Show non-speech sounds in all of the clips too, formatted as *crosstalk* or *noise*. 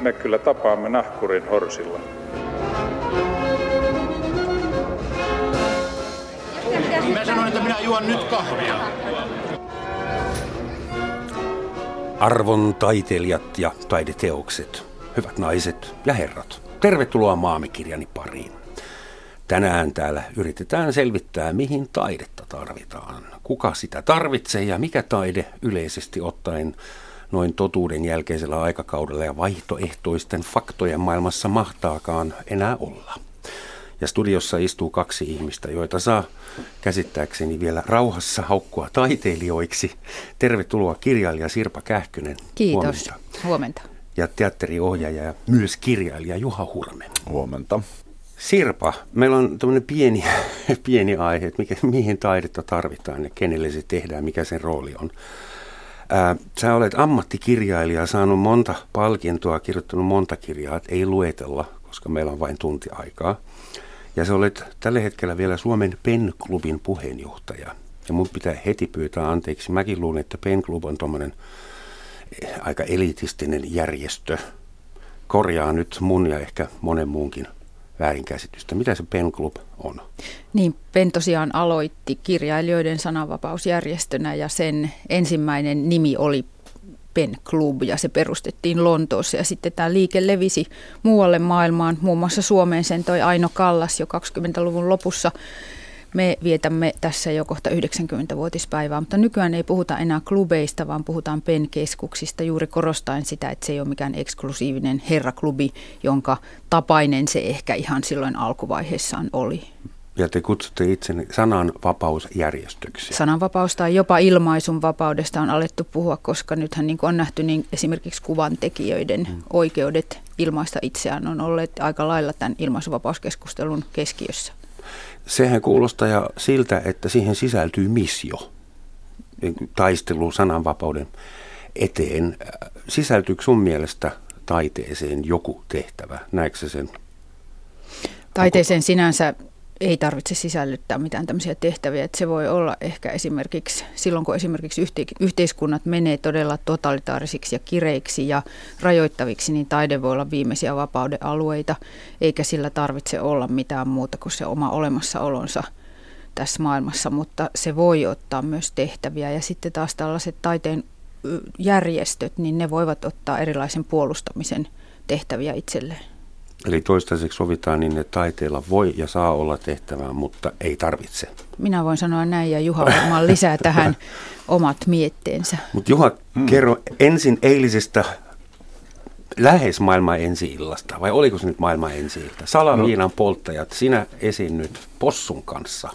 me kyllä tapaamme nahkurin horsilla. Mä sanoin, että minä juon nyt kahvia. Arvon taiteilijat ja taideteokset, hyvät naiset ja herrat, tervetuloa Maamikirjani pariin. Tänään täällä yritetään selvittää, mihin taidetta tarvitaan, kuka sitä tarvitsee ja mikä taide yleisesti ottaen noin totuuden jälkeisellä aikakaudella ja vaihtoehtoisten faktojen maailmassa mahtaakaan enää olla. Ja studiossa istuu kaksi ihmistä, joita saa käsittääkseni vielä rauhassa haukkua taiteilijoiksi. Tervetuloa kirjailija Sirpa Kähkönen. Kiitos. Huomenta. Huomenta. Ja teatteriohjaaja ja myös kirjailija Juha Hurme. Huomenta. Sirpa, meillä on tämmöinen pieni, pieni aihe, että mikä, mihin taidetta tarvitaan ja kenelle se tehdään, mikä sen rooli on. Ää, sä olet ammattikirjailija, saanut monta palkintoa, kirjoittanut monta kirjaa, että ei luetella, koska meillä on vain tunti aikaa. Ja sä olet tällä hetkellä vielä Suomen PEN-klubin puheenjohtaja. Ja mun pitää heti pyytää anteeksi. Mäkin luulen, että PEN-klub on tuommoinen aika elitistinen järjestö. Korjaa nyt mun ja ehkä monen muunkin väärinkäsitystä. Mitä se PEN Club on? Niin, PEN tosiaan aloitti kirjailijoiden sananvapausjärjestönä ja sen ensimmäinen nimi oli PEN Club ja se perustettiin Lontoossa ja sitten tämä liike levisi muualle maailmaan, muun muassa Suomeen sen toi Aino Kallas jo 20-luvun lopussa me vietämme tässä jo kohta 90-vuotispäivää, mutta nykyään ei puhuta enää klubeista, vaan puhutaan PEN-keskuksista juuri korostaen sitä, että se ei ole mikään eksklusiivinen herraklubi, jonka tapainen se ehkä ihan silloin alkuvaiheessaan oli. Ja te kutsutte itsenne sananvapausjärjestöksi. Sananvapaus tai jopa ilmaisun vapaudesta on alettu puhua, koska nythän niin on nähty niin esimerkiksi kuvantekijöiden hmm. oikeudet ilmaista itseään on olleet aika lailla tämän ilmaisuvapauskeskustelun keskiössä. Sehän kuulostaa ja siltä, että siihen sisältyy missio, taistelu sananvapauden eteen. Sisältyykö sun mielestä taiteeseen joku tehtävä? Näetkö sen? Taiteeseen sinänsä ei tarvitse sisällyttää mitään tämmöisiä tehtäviä. Että se voi olla ehkä esimerkiksi silloin, kun esimerkiksi yhteiskunnat menee todella totalitaarisiksi ja kireiksi ja rajoittaviksi, niin taide voi olla viimeisiä vapauden alueita, eikä sillä tarvitse olla mitään muuta kuin se oma olemassaolonsa tässä maailmassa, mutta se voi ottaa myös tehtäviä. Ja sitten taas tällaiset taiteen järjestöt, niin ne voivat ottaa erilaisen puolustamisen tehtäviä itselleen. Eli toistaiseksi sovitaan niin, että taiteella voi ja saa olla tehtävää, mutta ei tarvitse. Minä voin sanoa näin ja Juha varmaan lisää tähän omat mietteensä. Mutta Juha, hmm. kerro ensin eilisestä lähes maailman ensi-illasta, vai oliko se nyt maailman ensi-ilta? Salaviinan no. polttajat, sinä esiinnyt Possun kanssa.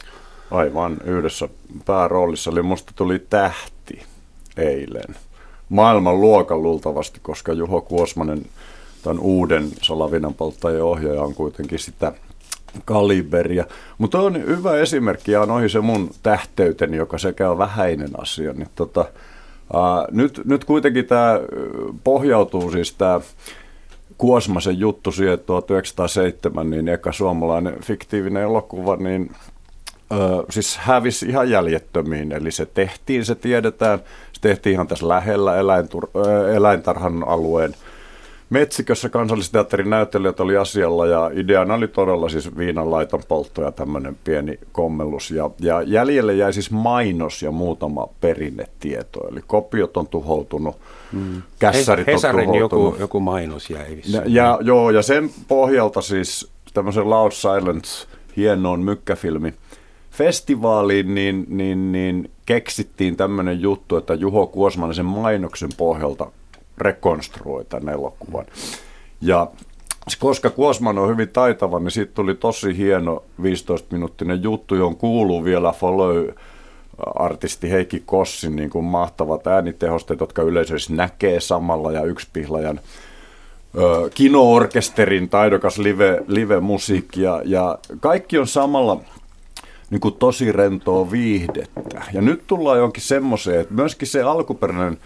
Aivan yhdessä pääroolissa, eli musta tuli tähti eilen. Maailman luokan luultavasti, koska Juho Kuosmanen tämän uuden salavinan polttajien ohjaaja on kuitenkin sitä kaliberia. Mutta on hyvä esimerkki ja on ohi se mun tähteyteni, joka sekä on vähäinen asia. Niin tota, ää, nyt, nyt kuitenkin tämä pohjautuu siis tämä Kuosmasen juttu siihen 1907, niin eka suomalainen fiktiivinen elokuva, niin ö, siis hävisi ihan jäljettömiin. Eli se tehtiin, se tiedetään. Se tehtiin ihan tässä lähellä eläintur, eläintarhan alueen Metsikössä kansallisteatterin näyttelijät oli asialla ja ideana oli todella siis viinanlaiton poltto ja tämmöinen pieni kommellus. Ja, ja jäljelle jäi siis mainos ja muutama perinnetieto, eli kopiot on tuhoutunut, hmm. kässärit Hes, on tuhoutunut. Joku, joku mainos jäi ja, ja, joo, ja sen pohjalta siis tämmöisen Loud Silence hienoon mykkäfilmi festivaaliin, niin, niin, niin keksittiin tämmöinen juttu, että Juho Kuosmanen sen mainoksen pohjalta rekonstruoi tämän elokuvan. Ja koska Kuosman on hyvin taitava, niin siitä tuli tosi hieno 15-minuuttinen juttu, johon kuuluu vielä follow artisti Heikki Kossin niin kuin mahtavat äänitehosteet, jotka yleisössä näkee samalla ja yksipihlajan ö, kinoorkesterin taidokas live, live-musiikki ja, ja kaikki on samalla niin kuin tosi rentoa viihdettä. Ja nyt tullaan jonkin semmoiseen, että myöskin se alkuperäinen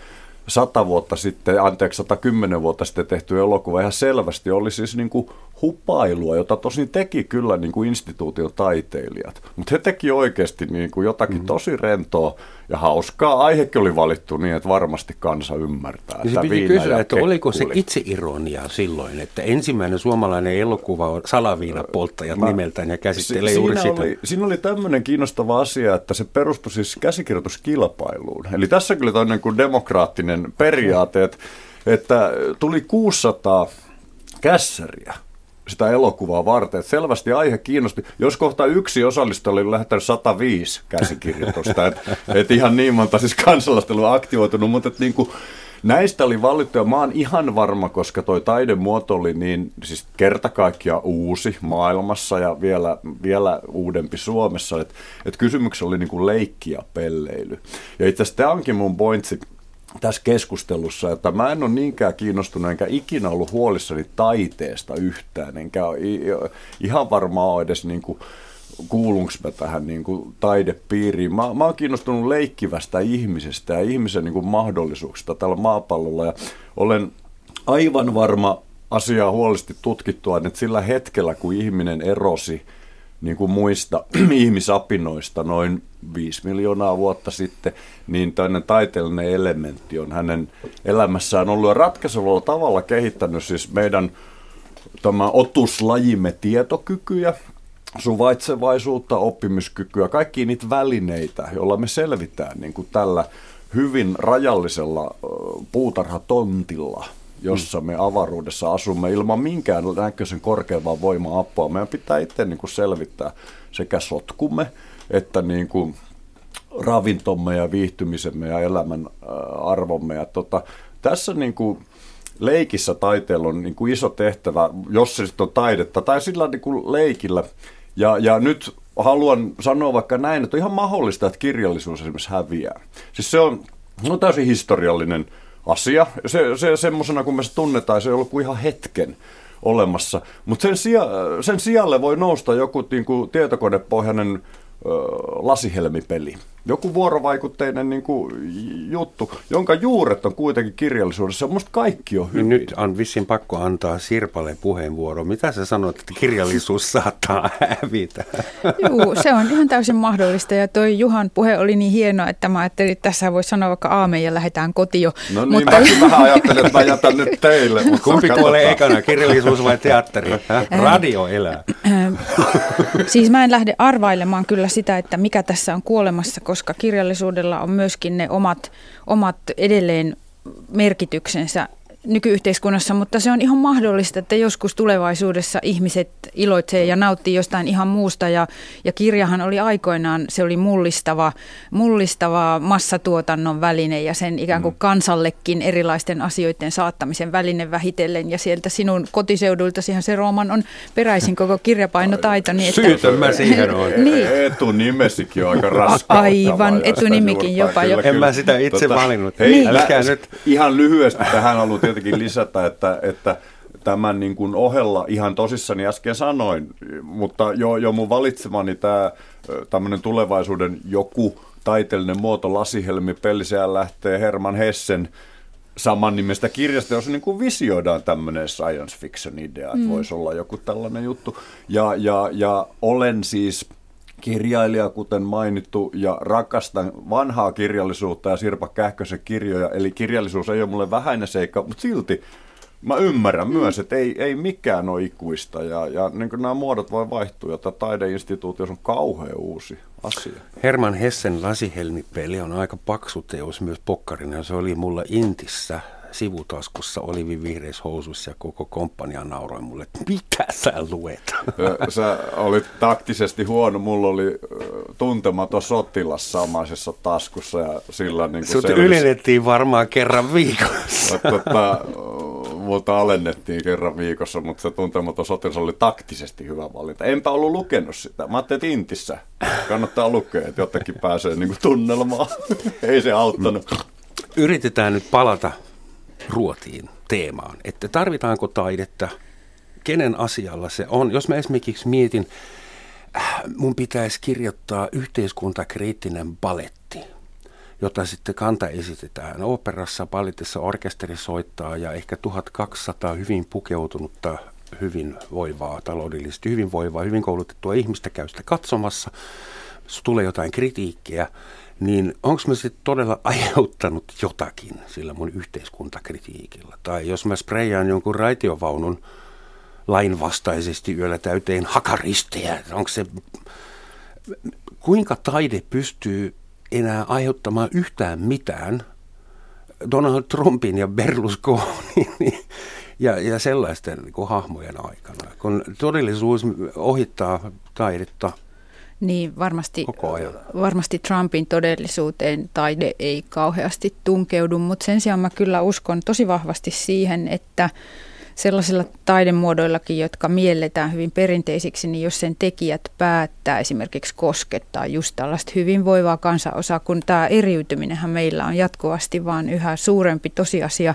sata vuotta sitten, anteeksi 110 vuotta sitten tehty elokuva ihan selvästi oli siis niin kuin hupailua, jota tosin teki kyllä niin kuin instituution taiteilijat. Mutta he teki oikeasti niin kuin jotakin mm. tosi rentoa ja hauskaa. Aihekin oli valittu niin, että varmasti kansa ymmärtää. Ja se piti kysyä, että oliko se itseironia silloin, että ensimmäinen suomalainen elokuva on Salaviina-polttajat Mä, nimeltään ja käsittelee si- juuri sitä. Oli, siinä oli tämmöinen kiinnostava asia, että se perustui siis käsikirjoituskilpailuun. Eli tässä kyllä niin kuin demokraattinen periaate, että, että tuli 600 kässäriä sitä elokuvaa varten. Että selvästi aihe kiinnosti. Jos kohta yksi osallistuja oli lähettänyt 105 käsikirjoitusta, että et ihan niin monta siis kansalaista oli aktivoitunut, mutta niin kuin, Näistä oli valittu ja mä oon ihan varma, koska toi taidemuoto oli niin siis kerta kaikkiaan uusi maailmassa ja vielä, vielä uudempi Suomessa, että et kysymyksessä oli niin kuin leikki ja pelleily. Ja itse asiassa tämä onkin mun pointsi tässä keskustelussa, että mä en ole niinkään kiinnostunut enkä ikinä ollut huolissani taiteesta yhtään, enkä ihan varmaan ole edes niin kuin, kuulunko mä tähän niin kuin taidepiiriin. Mä, mä oon kiinnostunut leikkivästä ihmisestä ja ihmisen niin kuin mahdollisuuksista tällä maapallolla ja olen aivan varma asiaa huolellisesti tutkittua, että sillä hetkellä kun ihminen erosi – niin kuin muista *clears throat* ihmisapinoista noin 5 miljoonaa vuotta sitten, niin tämmöinen taiteellinen elementti on hänen elämässään ollut. Ja ratkaisevalla tavalla kehittänyt siis meidän tämä otuslajimme tietokykyjä, suvaitsevaisuutta, oppimiskykyä, kaikki niitä välineitä, joilla me selvitään niin kuin tällä hyvin rajallisella puutarhatontilla – jossa me avaruudessa asumme ilman minkään näköisen korkeampaa voima-apua. Meidän pitää itse niin kuin selvittää sekä sotkumme että niin kuin ravintomme ja viihtymisemme ja elämän arvomme. Ja tota, tässä niin kuin leikissä taiteella on niin kuin iso tehtävä, jos se sitten on taidetta, tai sillä niin kuin leikillä. Ja, ja nyt haluan sanoa vaikka näin, että on ihan mahdollista, että kirjallisuus esimerkiksi häviää. Siis se on, on täysin historiallinen asia. Se, se semmoisena, kun me se tunnetaan, se ei ollut kuin ihan hetken olemassa. Mutta sen, sija, sen sijalle voi nousta joku niin kuin tietokonepohjainen ö, lasihelmipeli joku vuorovaikutteinen niin kuin, juttu, jonka juuret on kuitenkin kirjallisuudessa. Minusta kaikki on hyvin. Nyt on vissin pakko antaa Sirpalle puheenvuoro. Mitä sä sanoit, että kirjallisuus saattaa hävitä? Joo, se on ihan täysin mahdollista. Ja toi Juhan puhe oli niin hieno, että mä ajattelin, että tässä voi sanoa vaikka aamen ja lähdetään kotiin. No niin, mutta... mä vähän ajattelin, että mä jätän nyt teille. Mutta Kumpi kuolee ekana, kirjallisuus vai teatteri? Radio elää. siis mä en lähde arvailemaan kyllä sitä, että mikä tässä on kuolemassa, koska kirjallisuudella on myöskin ne omat, omat edelleen merkityksensä nykyyhteiskunnassa, mutta se on ihan mahdollista, että joskus tulevaisuudessa ihmiset iloitsee ja nauttii jostain ihan muusta. Ja, ja kirjahan oli aikoinaan, se oli mullistava, mullistava massatuotannon väline ja sen ikään kuin mm. kansallekin erilaisten asioiden saattamisen väline vähitellen. Ja sieltä sinun kotiseudultasihan se Rooman on peräisin koko kirjapainotaito. Niin että, Syytön mä siihen *laughs* on. niin. Etunimesikin on aika raskauttava. Aivan, etunimikin jopa. Kyllä, en mä sitä itse tota, valinnut. Hei, niin. nyt. Ihan lyhyesti tähän ollut tietenkin lisätä, että, että tämän niin kuin ohella ihan tosissani äsken sanoin, mutta jo, jo mun valitsemani tämä tämmöinen tulevaisuuden joku taiteellinen muoto, lasihelmi, peli, lähtee Herman Hessen saman nimestä kirjasta, jos niin kuin visioidaan tämmöinen science fiction idea, että mm. voisi olla joku tällainen juttu. Ja, ja, ja olen siis kirjailija, kuten mainittu, ja rakastan vanhaa kirjallisuutta ja Sirpa Kähkösen kirjoja. Eli kirjallisuus ei ole mulle vähäinen seikka, mutta silti mä ymmärrän mm. myös, että ei, ei mikään ole ikuista ja, ja niin nämä muodot voi vaihtua, että taideinstituutiossa on kauhean uusi asia. Herman Hessen lasihelmipeli on aika paksu teos myös pokkarina. Se oli mulla Intissä sivutaskussa Olivi vihreissä housuissa ja koko komppania nauroi mulle, että mitä sä luet? Sä olit taktisesti huono, mulla oli tuntematon sotilas samaisessa taskussa ja sillä niin kuin Sut selvisi... ylennettiin varmaan kerran viikossa. Tota, multa alennettiin kerran viikossa, mutta se tuntematon sotilas oli taktisesti hyvä valinta. Enpä ollut lukenut sitä. Mä ajattelin, että Intissä kannattaa lukea, että jotenkin pääsee niin kuin tunnelmaan. *laughs* Ei se auttanut. Yritetään nyt palata ruotiin teemaan, että tarvitaanko taidetta, kenen asialla se on. Jos mä esimerkiksi mietin, äh, mun pitäisi kirjoittaa yhteiskuntakriittinen baletti, jota sitten kanta esitetään. Operassa, balletissa, orkesteri soittaa ja ehkä 1200 hyvin pukeutunutta hyvinvoivaa, taloudellisesti hyvinvoivaa, hyvin koulutettua ihmistä käy sitä katsomassa, tulee jotain kritiikkiä, niin onko mä sitten todella *laughs* aiheuttanut jotakin sillä mun yhteiskuntakritiikillä? Tai jos mä spreijaan jonkun raitiovaunun lainvastaisesti yöllä täyteen hakaristejä, onko se, kuinka taide pystyy enää aiheuttamaan yhtään mitään Donald Trumpin ja Berlusconin *laughs* ja, ja sellaisten niin kuin, hahmojen aikana, kun todellisuus ohittaa taidetta niin, varmasti, varmasti Trumpin todellisuuteen taide ei kauheasti tunkeudu, mutta sen sijaan mä kyllä uskon tosi vahvasti siihen, että sellaisilla taidemuodoillakin, jotka mielletään hyvin perinteisiksi, niin jos sen tekijät päättää esimerkiksi koskettaa just tällaista hyvinvoivaa kansanosaa, kun tämä eriytyminenhän meillä on jatkuvasti vaan yhä suurempi tosiasia,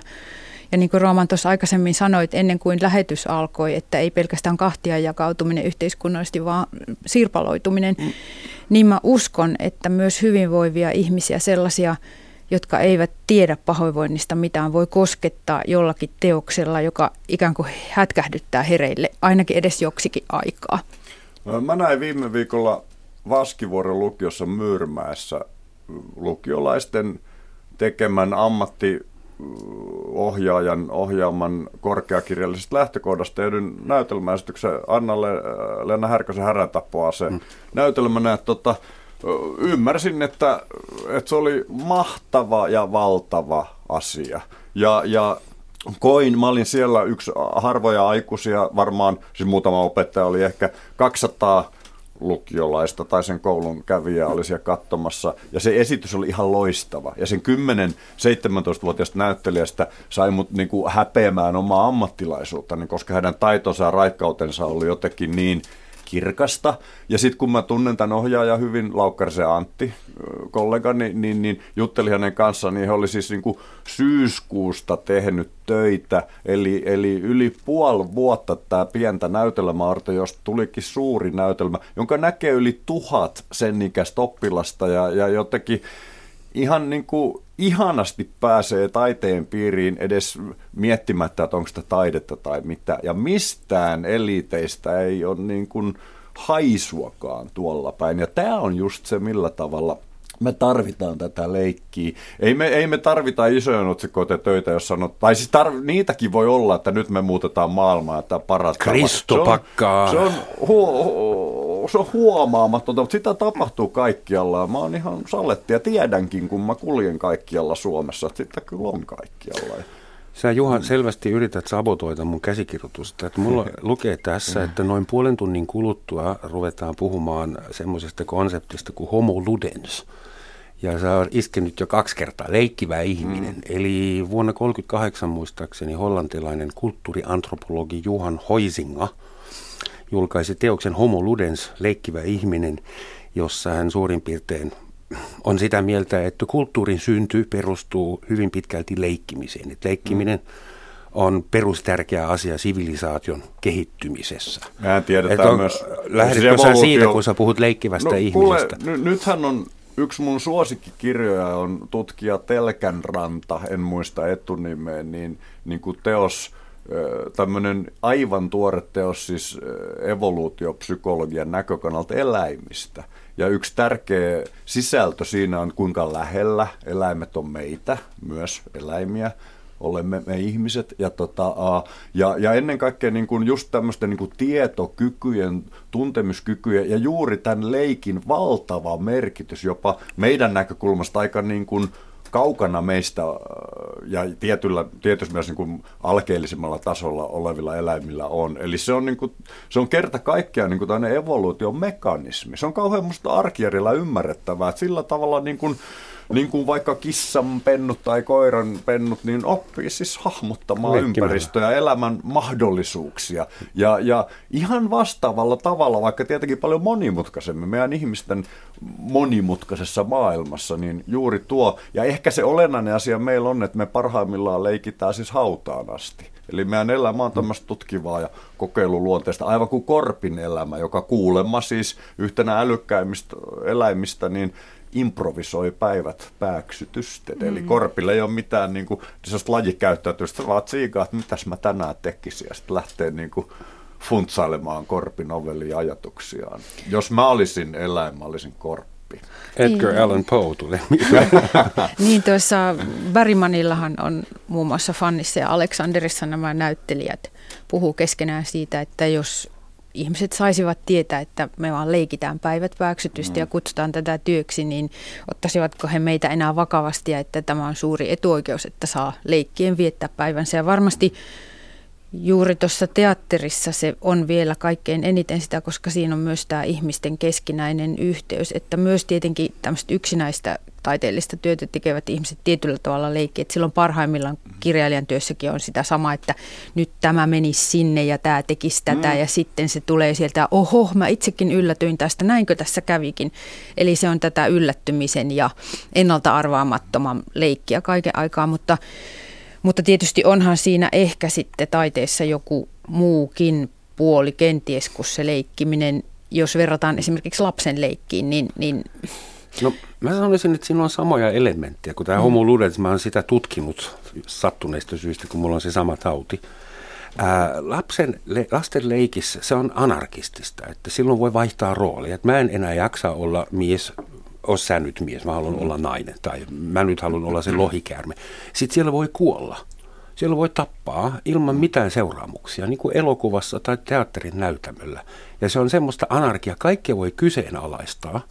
ja niin kuin Rooman tuossa aikaisemmin sanoit, ennen kuin lähetys alkoi, että ei pelkästään kahtia jakautuminen yhteiskunnallisesti, vaan sirpaloituminen, mm. niin mä uskon, että myös hyvinvoivia ihmisiä, sellaisia, jotka eivät tiedä pahoinvoinnista mitään, voi koskettaa jollakin teoksella, joka ikään kuin hätkähdyttää hereille, ainakin edes joksikin aikaa. Mä näin viime viikolla Vaskivuoren lukiossa Myyrmäessä lukiolaisten tekemän ammatti ohjaajan ohjaaman korkeakirjallisesta lähtökohdasta tehdyn näytelmäesityksen Annalle Lena Härkösen häräntapoa se mm. näytelmänä, että tota, ymmärsin, että, että se oli mahtava ja valtava asia. Ja, ja koin, mä olin siellä yksi harvoja aikuisia, varmaan siis muutama opettaja oli ehkä 200 lukiolaista tai sen koulun kävijä oli siellä katsomassa. Ja se esitys oli ihan loistava. Ja sen 10-17-vuotiaasta näyttelijästä sai mut niinku häpeämään omaa ammattilaisuutta, koska hänen taitonsa ja raikkautensa oli jotenkin niin kirkasta. Ja sitten kun mä tunnen tämän ohjaajan hyvin, Laukkarisen Antti, kollegani, niin, niin, niin jutteli hänen kanssaan, niin he oli siis niin kuin syyskuusta tehnyt töitä, eli, eli yli puoli vuotta tämä pientä näytelmäarto, josta tulikin suuri näytelmä, jonka näkee yli tuhat sen ikäistä oppilasta ja, ja jotenkin ihan niin kuin ihanasti pääsee taiteen piiriin edes miettimättä, että onko sitä taidetta tai mitä. Ja mistään eliteistä ei ole niin kuin haisuakaan tuolla päin. Ja tämä on just se, millä tavalla me tarvitaan tätä leikkiä. Ei me, ei me tarvita isoja otsikoita töitä, jos sanot, tai siis tarv, niitäkin voi olla, että nyt me muutetaan maailmaa, että parat Kristo pakkaa. Se on, se on huo, se on huomaamatonta, mutta sitä tapahtuu kaikkialla. Mä oon ihan salletti ja tiedänkin, kun mä kuljen kaikkialla Suomessa, että sitä kyllä on kaikkialla. Sä Juha selvästi yrität sabotoida mun käsikirjoitusta. Että mulla *laughs* lukee tässä, että noin puolen tunnin kuluttua ruvetaan puhumaan semmoisesta konseptista kuin homo ludens. Ja se on iskenyt jo kaksi kertaa, leikkivä ihminen. Mm. Eli vuonna 1938 muistaakseni hollantilainen kulttuuriantropologi Juhan Hoisinga – julkaisi teoksen Homo Ludens, leikkivä ihminen, jossa hän suurin piirtein on sitä mieltä, että kulttuurin synty perustuu hyvin pitkälti leikkimiseen. Että leikkiminen mm. on perustärkeä asia sivilisaation kehittymisessä. Mehän tiedetään on, myös... Lähdetkö sä siitä, kun sä puhut leikkivästä no, ihmisestä? Kuule, n- nythän on yksi mun suosikkikirjoja on tutkija Telkänranta, en muista etunimeä, niin, niin kuin teos – tämmöinen aivan tuore teos siis evoluutiopsykologian näkökannalta eläimistä. Ja yksi tärkeä sisältö siinä on, kuinka lähellä eläimet on meitä, myös eläimiä, olemme me ihmiset. Ja, tota, ja, ja ennen kaikkea niin kuin just tämmöisten niin kuin tietokykyjen, tuntemuskykyjen ja juuri tämän leikin valtava merkitys jopa meidän näkökulmasta aika niin kuin kaukana meistä ja tietyllä, tietysti myös niin kuin alkeellisimmalla tasolla olevilla eläimillä on. Eli se on, niin kuin, se on kerta kaikkiaan niin kuin evoluution mekanismi. Se on kauhean musta arkijärjellä ymmärrettävää, että sillä tavalla niin kuin, niin kuin vaikka kissan pennut tai koiran pennut, niin oppii siis hahmottamaan ympäristöä ja elämän mahdollisuuksia. Ja, ja ihan vastaavalla tavalla, vaikka tietenkin paljon monimutkaisemmin, meidän ihmisten monimutkaisessa maailmassa, niin juuri tuo, ja ehkä se olennainen asia meillä on, että me parhaimmillaan leikitään siis hautaan asti. Eli meidän elämä on tämmöistä tutkivaa ja kokeiluluonteista, aivan kuin korpin elämä, joka kuulemma siis yhtenä älykkäimmistä eläimistä, niin improvisoi päivät pääksytysten. Mm. Eli korpille ei ole mitään niin kuin, lajikäyttäytymistä, vaan tsiikaa, että mitäs mä tänään tekisin. Ja sitten lähtee niin kuin, funtsailemaan korpinovellia ajatuksiaan. Jos mä olisin eläin, mä olisin korppi. Edgar niin. Allan Poe tuli. *laughs* niin tuossa Bergmanillahan on muun muassa Fannissa ja Aleksanderissa nämä näyttelijät puhuu keskenään siitä, että jos ihmiset saisivat tietää, että me vaan leikitään päivät pääksytystä mm. ja kutsutaan tätä työksi, niin ottaisivatko he meitä enää vakavasti ja että tämä on suuri etuoikeus, että saa leikkien viettää päivänsä. Ja varmasti juuri tuossa teatterissa se on vielä kaikkein eniten sitä, koska siinä on myös tämä ihmisten keskinäinen yhteys, että myös tietenkin tämmöistä yksinäistä taiteellista työtä tekevät ihmiset tietyllä tavalla leikki, että silloin parhaimmillaan kirjailijan työssäkin on sitä sama, että nyt tämä menisi sinne ja tämä tekisi tätä mm. ja sitten se tulee sieltä, oho, mä itsekin yllätyin tästä, näinkö tässä kävikin. Eli se on tätä yllättymisen ja ennalta arvaamattoman leikkiä kaiken aikaa, mutta mutta tietysti onhan siinä ehkä sitten taiteessa joku muukin puoli kenties kuin se leikkiminen, jos verrataan esimerkiksi lapsen leikkiin, niin, niin No mä sanoisin, että siinä on samoja elementtejä, kun tämä mm. homo ludens, mä oon sitä tutkinut sattuneista syistä, kun mulla on se sama tauti. Ää, lapsen, le, lasten leikissä se on anarkistista, että silloin voi vaihtaa roolia. Mä en enää jaksa olla mies ole sä nyt mies, mä haluan olla nainen, tai mä nyt haluan olla se lohikäärme. Sitten siellä voi kuolla. Siellä voi tappaa ilman mitään seuraamuksia, niin kuin elokuvassa tai teatterin näytämöllä. Ja se on semmoista anarkia, kaikkea voi kyseenalaistaa,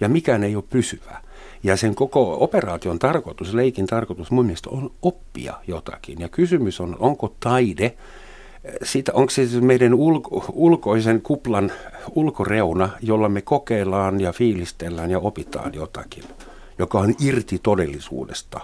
ja mikään ei ole pysyvää. Ja sen koko operaation tarkoitus, leikin tarkoitus mun mielestä on oppia jotakin. Ja kysymys on, onko taide siitä, onko se meidän ulko, ulkoisen kuplan ulkoreuna, jolla me kokeillaan ja fiilistellään ja opitaan jotakin, joka on irti todellisuudesta?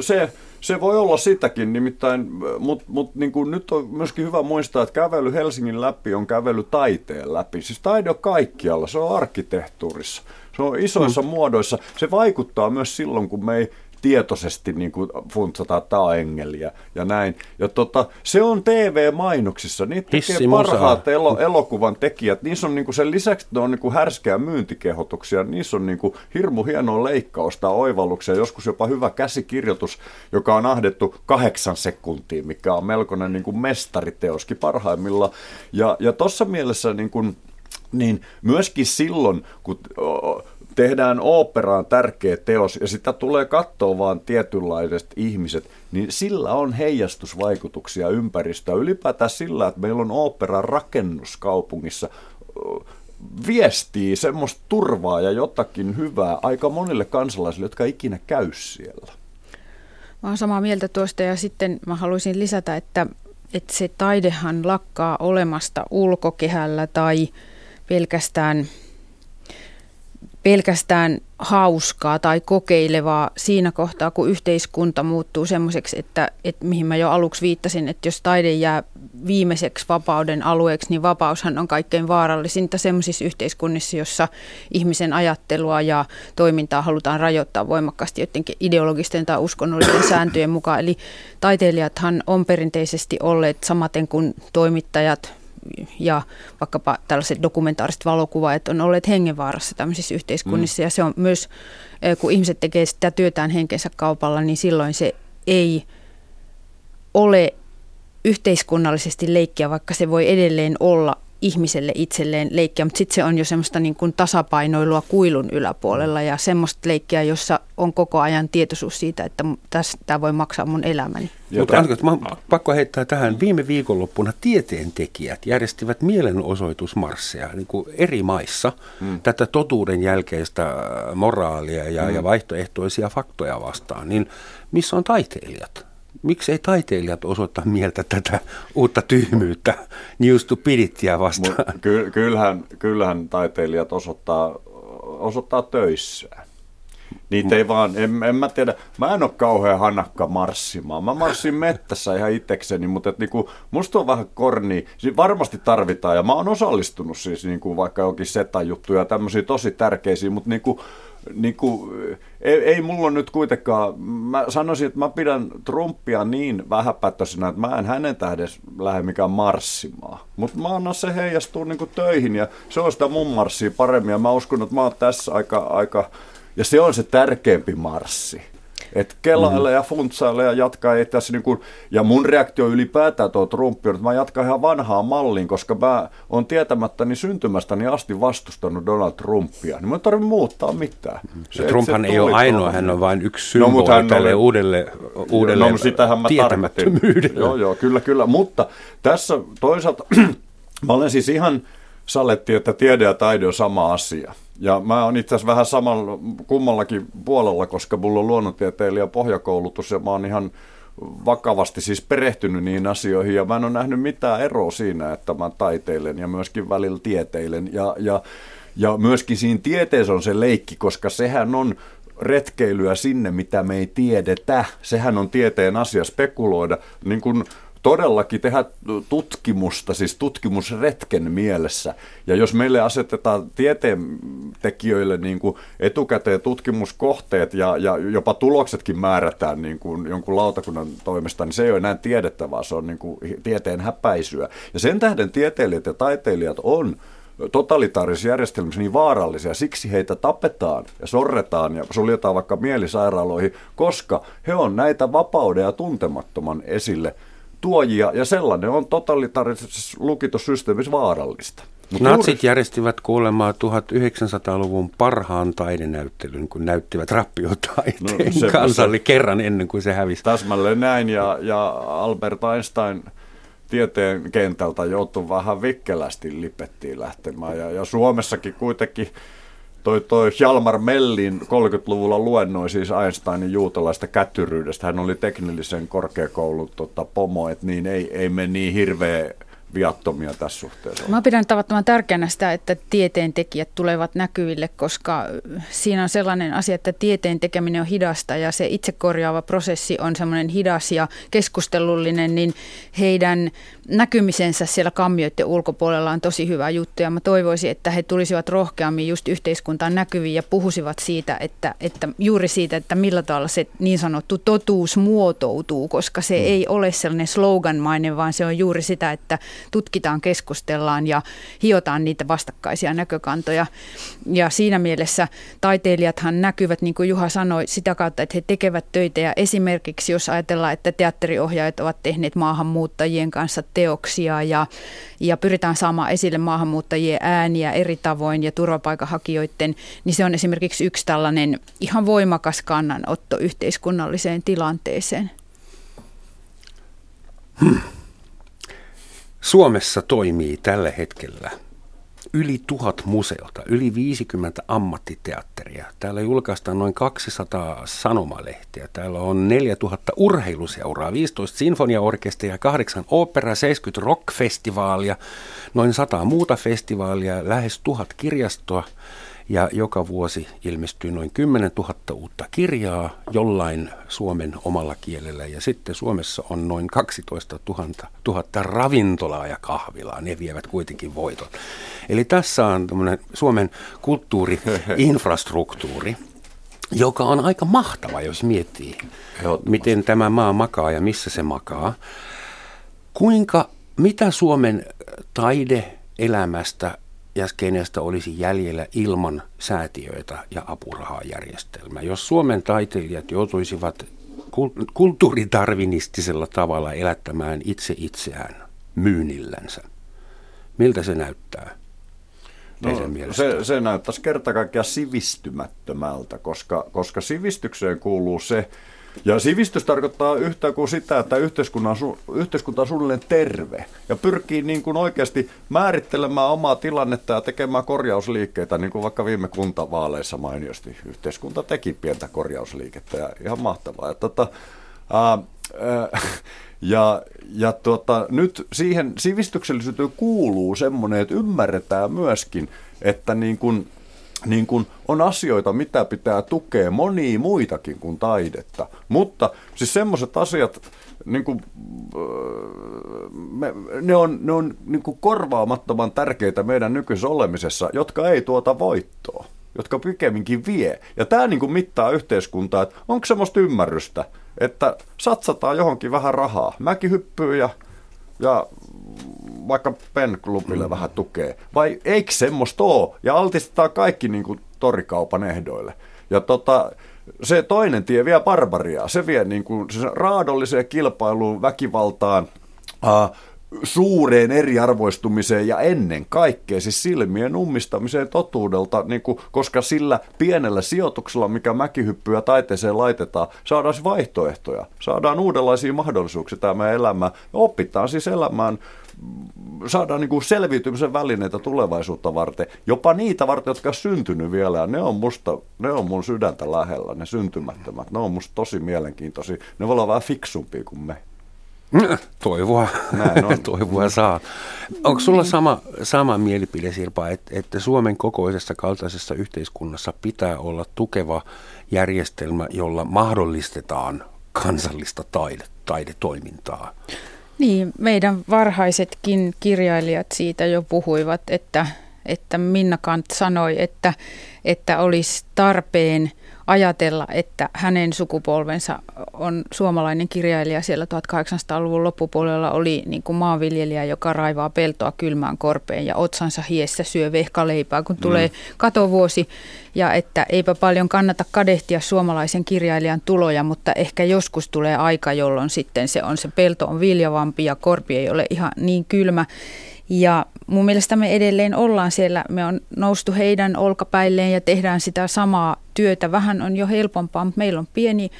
Se, se voi olla sitäkin, nimittäin, mutta mut, niin nyt on myöskin hyvä muistaa, että kävely Helsingin läpi on kävely taiteen läpi. Siis taide on kaikkialla, se on arkkitehtuurissa, se on isoissa mm. muodoissa. Se vaikuttaa myös silloin, kun me ei tietoisesti niin kuin funtsataan tämä engeliä ja näin. Ja tota, se on TV-mainoksissa, niitä tekee parhaat elo, elokuvan tekijät. Niissä on niin kuin sen lisäksi, että ne on niin kuin härskää myyntikehotuksia, niissä on niin kuin hirmu hienoa leikkausta, oivalluksia, joskus jopa hyvä käsikirjoitus, joka on ahdettu kahdeksan sekuntia, mikä on melkoinen niin kuin mestariteoskin parhaimmilla. Ja, ja tuossa mielessä niin kuin, niin myöskin silloin, kun tehdään oopperaan tärkeä teos ja sitä tulee katsoa vaan tietynlaiset ihmiset, niin sillä on heijastusvaikutuksia ympäristöä. Ylipäätään sillä, että meillä on oopperan rakennus kaupungissa, viestii semmoista turvaa ja jotakin hyvää aika monille kansalaisille, jotka ikinä käy siellä. Mä olen samaa mieltä tuosta ja sitten mä haluaisin lisätä, että, että se taidehan lakkaa olemasta ulkokehällä tai pelkästään – pelkästään hauskaa tai kokeilevaa siinä kohtaa, kun yhteiskunta muuttuu semmoiseksi, että, että mihin mä jo aluksi viittasin, että jos taide jää viimeiseksi vapauden alueeksi, niin vapaushan on kaikkein vaarallisinta semmoisissa yhteiskunnissa, jossa ihmisen ajattelua ja toimintaa halutaan rajoittaa voimakkaasti jotenkin ideologisten tai uskonnollisten *coughs* sääntöjen mukaan. Eli taiteilijathan on perinteisesti olleet samaten kuin toimittajat, ja vaikkapa tällaiset dokumentaariset valokuvaajat on olleet hengenvaarassa tämmöisissä yhteiskunnissa. Mm. Ja se on myös, eh, kun ihmiset tekee sitä työtään henkensä kaupalla, niin silloin se ei ole yhteiskunnallisesti leikkiä, vaikka se voi edelleen olla ihmiselle itselleen leikkiä, mutta sitten se on jo semmoista niin kuin tasapainoilua kuilun yläpuolella ja semmoista leikkiä, jossa on koko ajan tietoisuus siitä, että tästä voi maksaa mun elämäni. Mutta anteeksi, mä pakko heittää tähän. Viime viikonloppuna tieteentekijät järjestivät mielenosoitusmarsseja niin kuin eri maissa mm. tätä totuuden jälkeistä äh, moraalia ja, mm. ja vaihtoehtoisia faktoja vastaan. Niin missä on taiteilijat? Miksi ei taiteilijat osoita mieltä tätä uutta tyhmyyttä, new stupidityä vastaan? Ky- kyllähän, kyllähän taiteilijat osoittaa, osoittaa töissään. Niitä ei vaan, en, en mä tiedä, mä en ole kauhean hanakka marssimaan. Mä marssin mettässä ihan itsekseni, mutta et niinku, musta on vähän korni. Siis varmasti tarvitaan ja mä oon osallistunut siis niinku vaikka jokin seta-juttuja ja tämmöisiä tosi tärkeisiä, mutta niinku, niin kuin, ei, ei mulla nyt kuitenkaan, mä sanoisin, että mä pidän Trumpia niin vähäpätöisenä, että mä en hänen tähdes lähde mikään marssimaan. Mutta mä annan se heijastua niin kuin töihin ja se on sitä mun marssia paremmin ja mä uskon, että mä oon tässä aika, aika ja se on se tärkeämpi marssi. Että kelaille mm. ja funtsaille ja jatkaa ei tässä niin kuin, ja mun reaktio ylipäätään tuo Trumpi on, että mä jatkan ihan vanhaa malliin, koska mä oon tietämättäni syntymästäni asti vastustanut Donald Trumpia. Niin mä en tarvitse muuttaa mitään. Se, Trumphan ei ole ainoa, hän on vain yksi no, symboli no, tälle oli, uudelle, uudelle no, sitähän mä tietämättömyydelle. Joo, joo, kyllä, kyllä. Mutta tässä toisaalta, *clears throat* mä olen siis ihan saletti, että tiede ja taide on sama asia. Ja mä oon itse asiassa vähän samalla kummallakin puolella, koska mulla on luonnontieteilijä pohjakoulutus ja mä oon ihan vakavasti siis perehtynyt niihin asioihin ja mä en ole nähnyt mitään eroa siinä, että mä taiteilen ja myöskin välillä tieteilen ja, ja, ja myöskin siinä tieteessä on se leikki, koska sehän on retkeilyä sinne, mitä me ei tiedetä. Sehän on tieteen asia spekuloida. Niin kuin todellakin tehdä tutkimusta, siis tutkimusretken mielessä. Ja jos meille asetetaan tieteentekijöille niin kuin etukäteen tutkimuskohteet ja, ja jopa tuloksetkin määrätään niin kuin jonkun lautakunnan toimesta, niin se ei ole enää tiedettävää, se on niin kuin tieteen häpäisyä. Ja sen tähden tieteilijät ja taiteilijat on totalitaarisissa järjestelmissä niin vaarallisia. Siksi heitä tapetaan ja sorretaan ja suljetaan vaikka mielisairaaloihin, koska he on näitä vapauden ja tuntemattoman esille – tuojia, ja sellainen on totalitaarisessa lukitussysteemissä vaarallista. Mut Natsit juuri... järjestivät kuulemaa 1900-luvun parhaan taidenäyttelyn, kun näyttivät rappiotaiteen no, kansalle se, kerran ennen kuin se hävisi. Täsmälleen näin, ja, ja Albert Einstein tieteen kentältä joutui vähän vikkelästi lipettiin lähtemään, ja, ja Suomessakin kuitenkin toi, toi Hjalmar Mellin 30-luvulla luennoi siis Einsteinin juutalaista kätyryydestä. Hän oli teknillisen korkeakoulun tota, pomo, että niin ei, ei me niin hirveä viattomia tässä suhteessa. Mä pidän tavattoman tärkeänä sitä, että tieteen tekijät tulevat näkyville, koska siinä on sellainen asia, että tieteen tekeminen on hidasta ja se itsekorjaava prosessi on semmoinen hidas ja keskustelullinen, niin heidän näkymisensä siellä kammioiden ulkopuolella on tosi hyvä juttu ja mä toivoisin, että he tulisivat rohkeammin just yhteiskuntaan näkyviin ja puhuisivat siitä, että, että juuri siitä, että millä tavalla se niin sanottu totuus muotoutuu, koska se mm. ei ole sellainen sloganmainen, vaan se on juuri sitä, että tutkitaan, keskustellaan ja hiotaan niitä vastakkaisia näkökantoja. Ja siinä mielessä taiteilijathan näkyvät, niin kuin Juha sanoi, sitä kautta, että he tekevät töitä ja esimerkiksi jos ajatellaan, että teatteriohjaajat ovat tehneet maahanmuuttajien kanssa teoksia ja, ja pyritään saamaan esille maahanmuuttajien ääniä eri tavoin ja turvapaikanhakijoiden, niin se on esimerkiksi yksi tällainen ihan voimakas kannanotto yhteiskunnalliseen tilanteeseen. Hmm. Suomessa toimii tällä hetkellä yli tuhat museota, yli 50 ammattiteatteria. Täällä julkaistaan noin 200 sanomalehtiä. Täällä on 4000 urheiluseuraa, 15 sinfoniaorkesteria, 8 opera, 70 rockfestivaalia, noin 100 muuta festivaalia, lähes tuhat kirjastoa – ja joka vuosi ilmestyy noin 10 000 uutta kirjaa jollain Suomen omalla kielellä. Ja sitten Suomessa on noin 12 000, 000 ravintolaa ja kahvilaa. Ne vievät kuitenkin voiton. Eli tässä on Suomen kulttuuriinfrastruktuuri, *laughs* joka on aika mahtava, jos miettii, miten tämä maa makaa ja missä se makaa. Kuinka, mitä Suomen taideelämästä ja kenestä olisi jäljellä ilman säätiöitä ja apurahajärjestelmää. Jos Suomen taiteilijat joutuisivat kulttuuritarvinistisella tavalla elättämään itse itseään myynnillänsä, miltä se näyttää? No, se, se näyttäisi kerta kaikkiaan sivistymättömältä, koska, koska sivistykseen kuuluu se, ja sivistys tarkoittaa yhtä kuin sitä, että yhteiskunta on, yhteiskunta on suunnilleen terve ja pyrkii niin kuin oikeasti määrittelemään omaa tilannetta ja tekemään korjausliikkeitä, niin kuin vaikka viime kuntavaaleissa mainiosti yhteiskunta teki pientä korjausliikettä ja ihan mahtavaa. Ja, tota, ää, ää, ja, ja tota, nyt siihen sivistyksellisyyteen kuuluu semmoinen, että ymmärretään myöskin, että niin kuin, niin kuin on asioita, mitä pitää tukea monia muitakin kuin taidetta. Mutta siis semmoiset asiat, niin kuin, me, ne on, ne on niin kuin korvaamattoman tärkeitä meidän nykyisessä olemisessa, jotka ei tuota voittoa jotka pikemminkin vie. Ja tämä niin kuin mittaa yhteiskuntaa, että onko semmoista ymmärrystä, että satsataan johonkin vähän rahaa. Mäkin hyppyy ja, ja vaikka penklubille mm. vähän tukee. Vai eikö semmoista ole? Ja altistetaan kaikki niin kuin torikaupan ehdoille. Ja tota, se toinen tie vie barbariaa. Se vie niin kuin, se raadolliseen kilpailuun, väkivaltaan, äh, suureen eriarvoistumiseen ja ennen kaikkea siis silmien ummistamiseen totuudelta, niin kuin, koska sillä pienellä sijoituksella, mikä mäkihyppyä taiteeseen laitetaan, saadaan siis vaihtoehtoja, saadaan uudenlaisia mahdollisuuksia tämä elämä, opitaan siis elämään saadaan niin kuin selviytymisen välineitä tulevaisuutta varten, jopa niitä varten, jotka on syntynyt vielä, ja ne on, musta, ne on mun sydäntä lähellä, ne syntymättömät, ne on musta tosi mielenkiintoisia, ne voi olla vähän fiksumpia kuin me. *laughs* Toivoa, *laughs* toivoa saa. Onko sulla sama, sama mielipide, Sirpa, että, että Suomen kokoisessa kaltaisessa yhteiskunnassa pitää olla tukeva järjestelmä, jolla mahdollistetaan kansallista taide, taidetoimintaa? Niin, meidän varhaisetkin kirjailijat siitä jo puhuivat, että, että Minna Kant sanoi, että, että olisi tarpeen – ajatella, että hänen sukupolvensa on suomalainen kirjailija siellä 1800-luvun loppupuolella oli niin kuin maanviljelijä, joka raivaa peltoa kylmään korpeen ja otsansa hiessä syö vehkaleipää, kun tulee mm. katovuosi. Ja että eipä paljon kannata kadehtia suomalaisen kirjailijan tuloja, mutta ehkä joskus tulee aika, jolloin sitten se on se pelto on viljavampi ja korpi ei ole ihan niin kylmä. Ja mun mielestä me edelleen ollaan siellä, me on noustu heidän olkapäilleen ja tehdään sitä samaa työtä. Vähän on jo helpompaa, mutta meillä on pieni,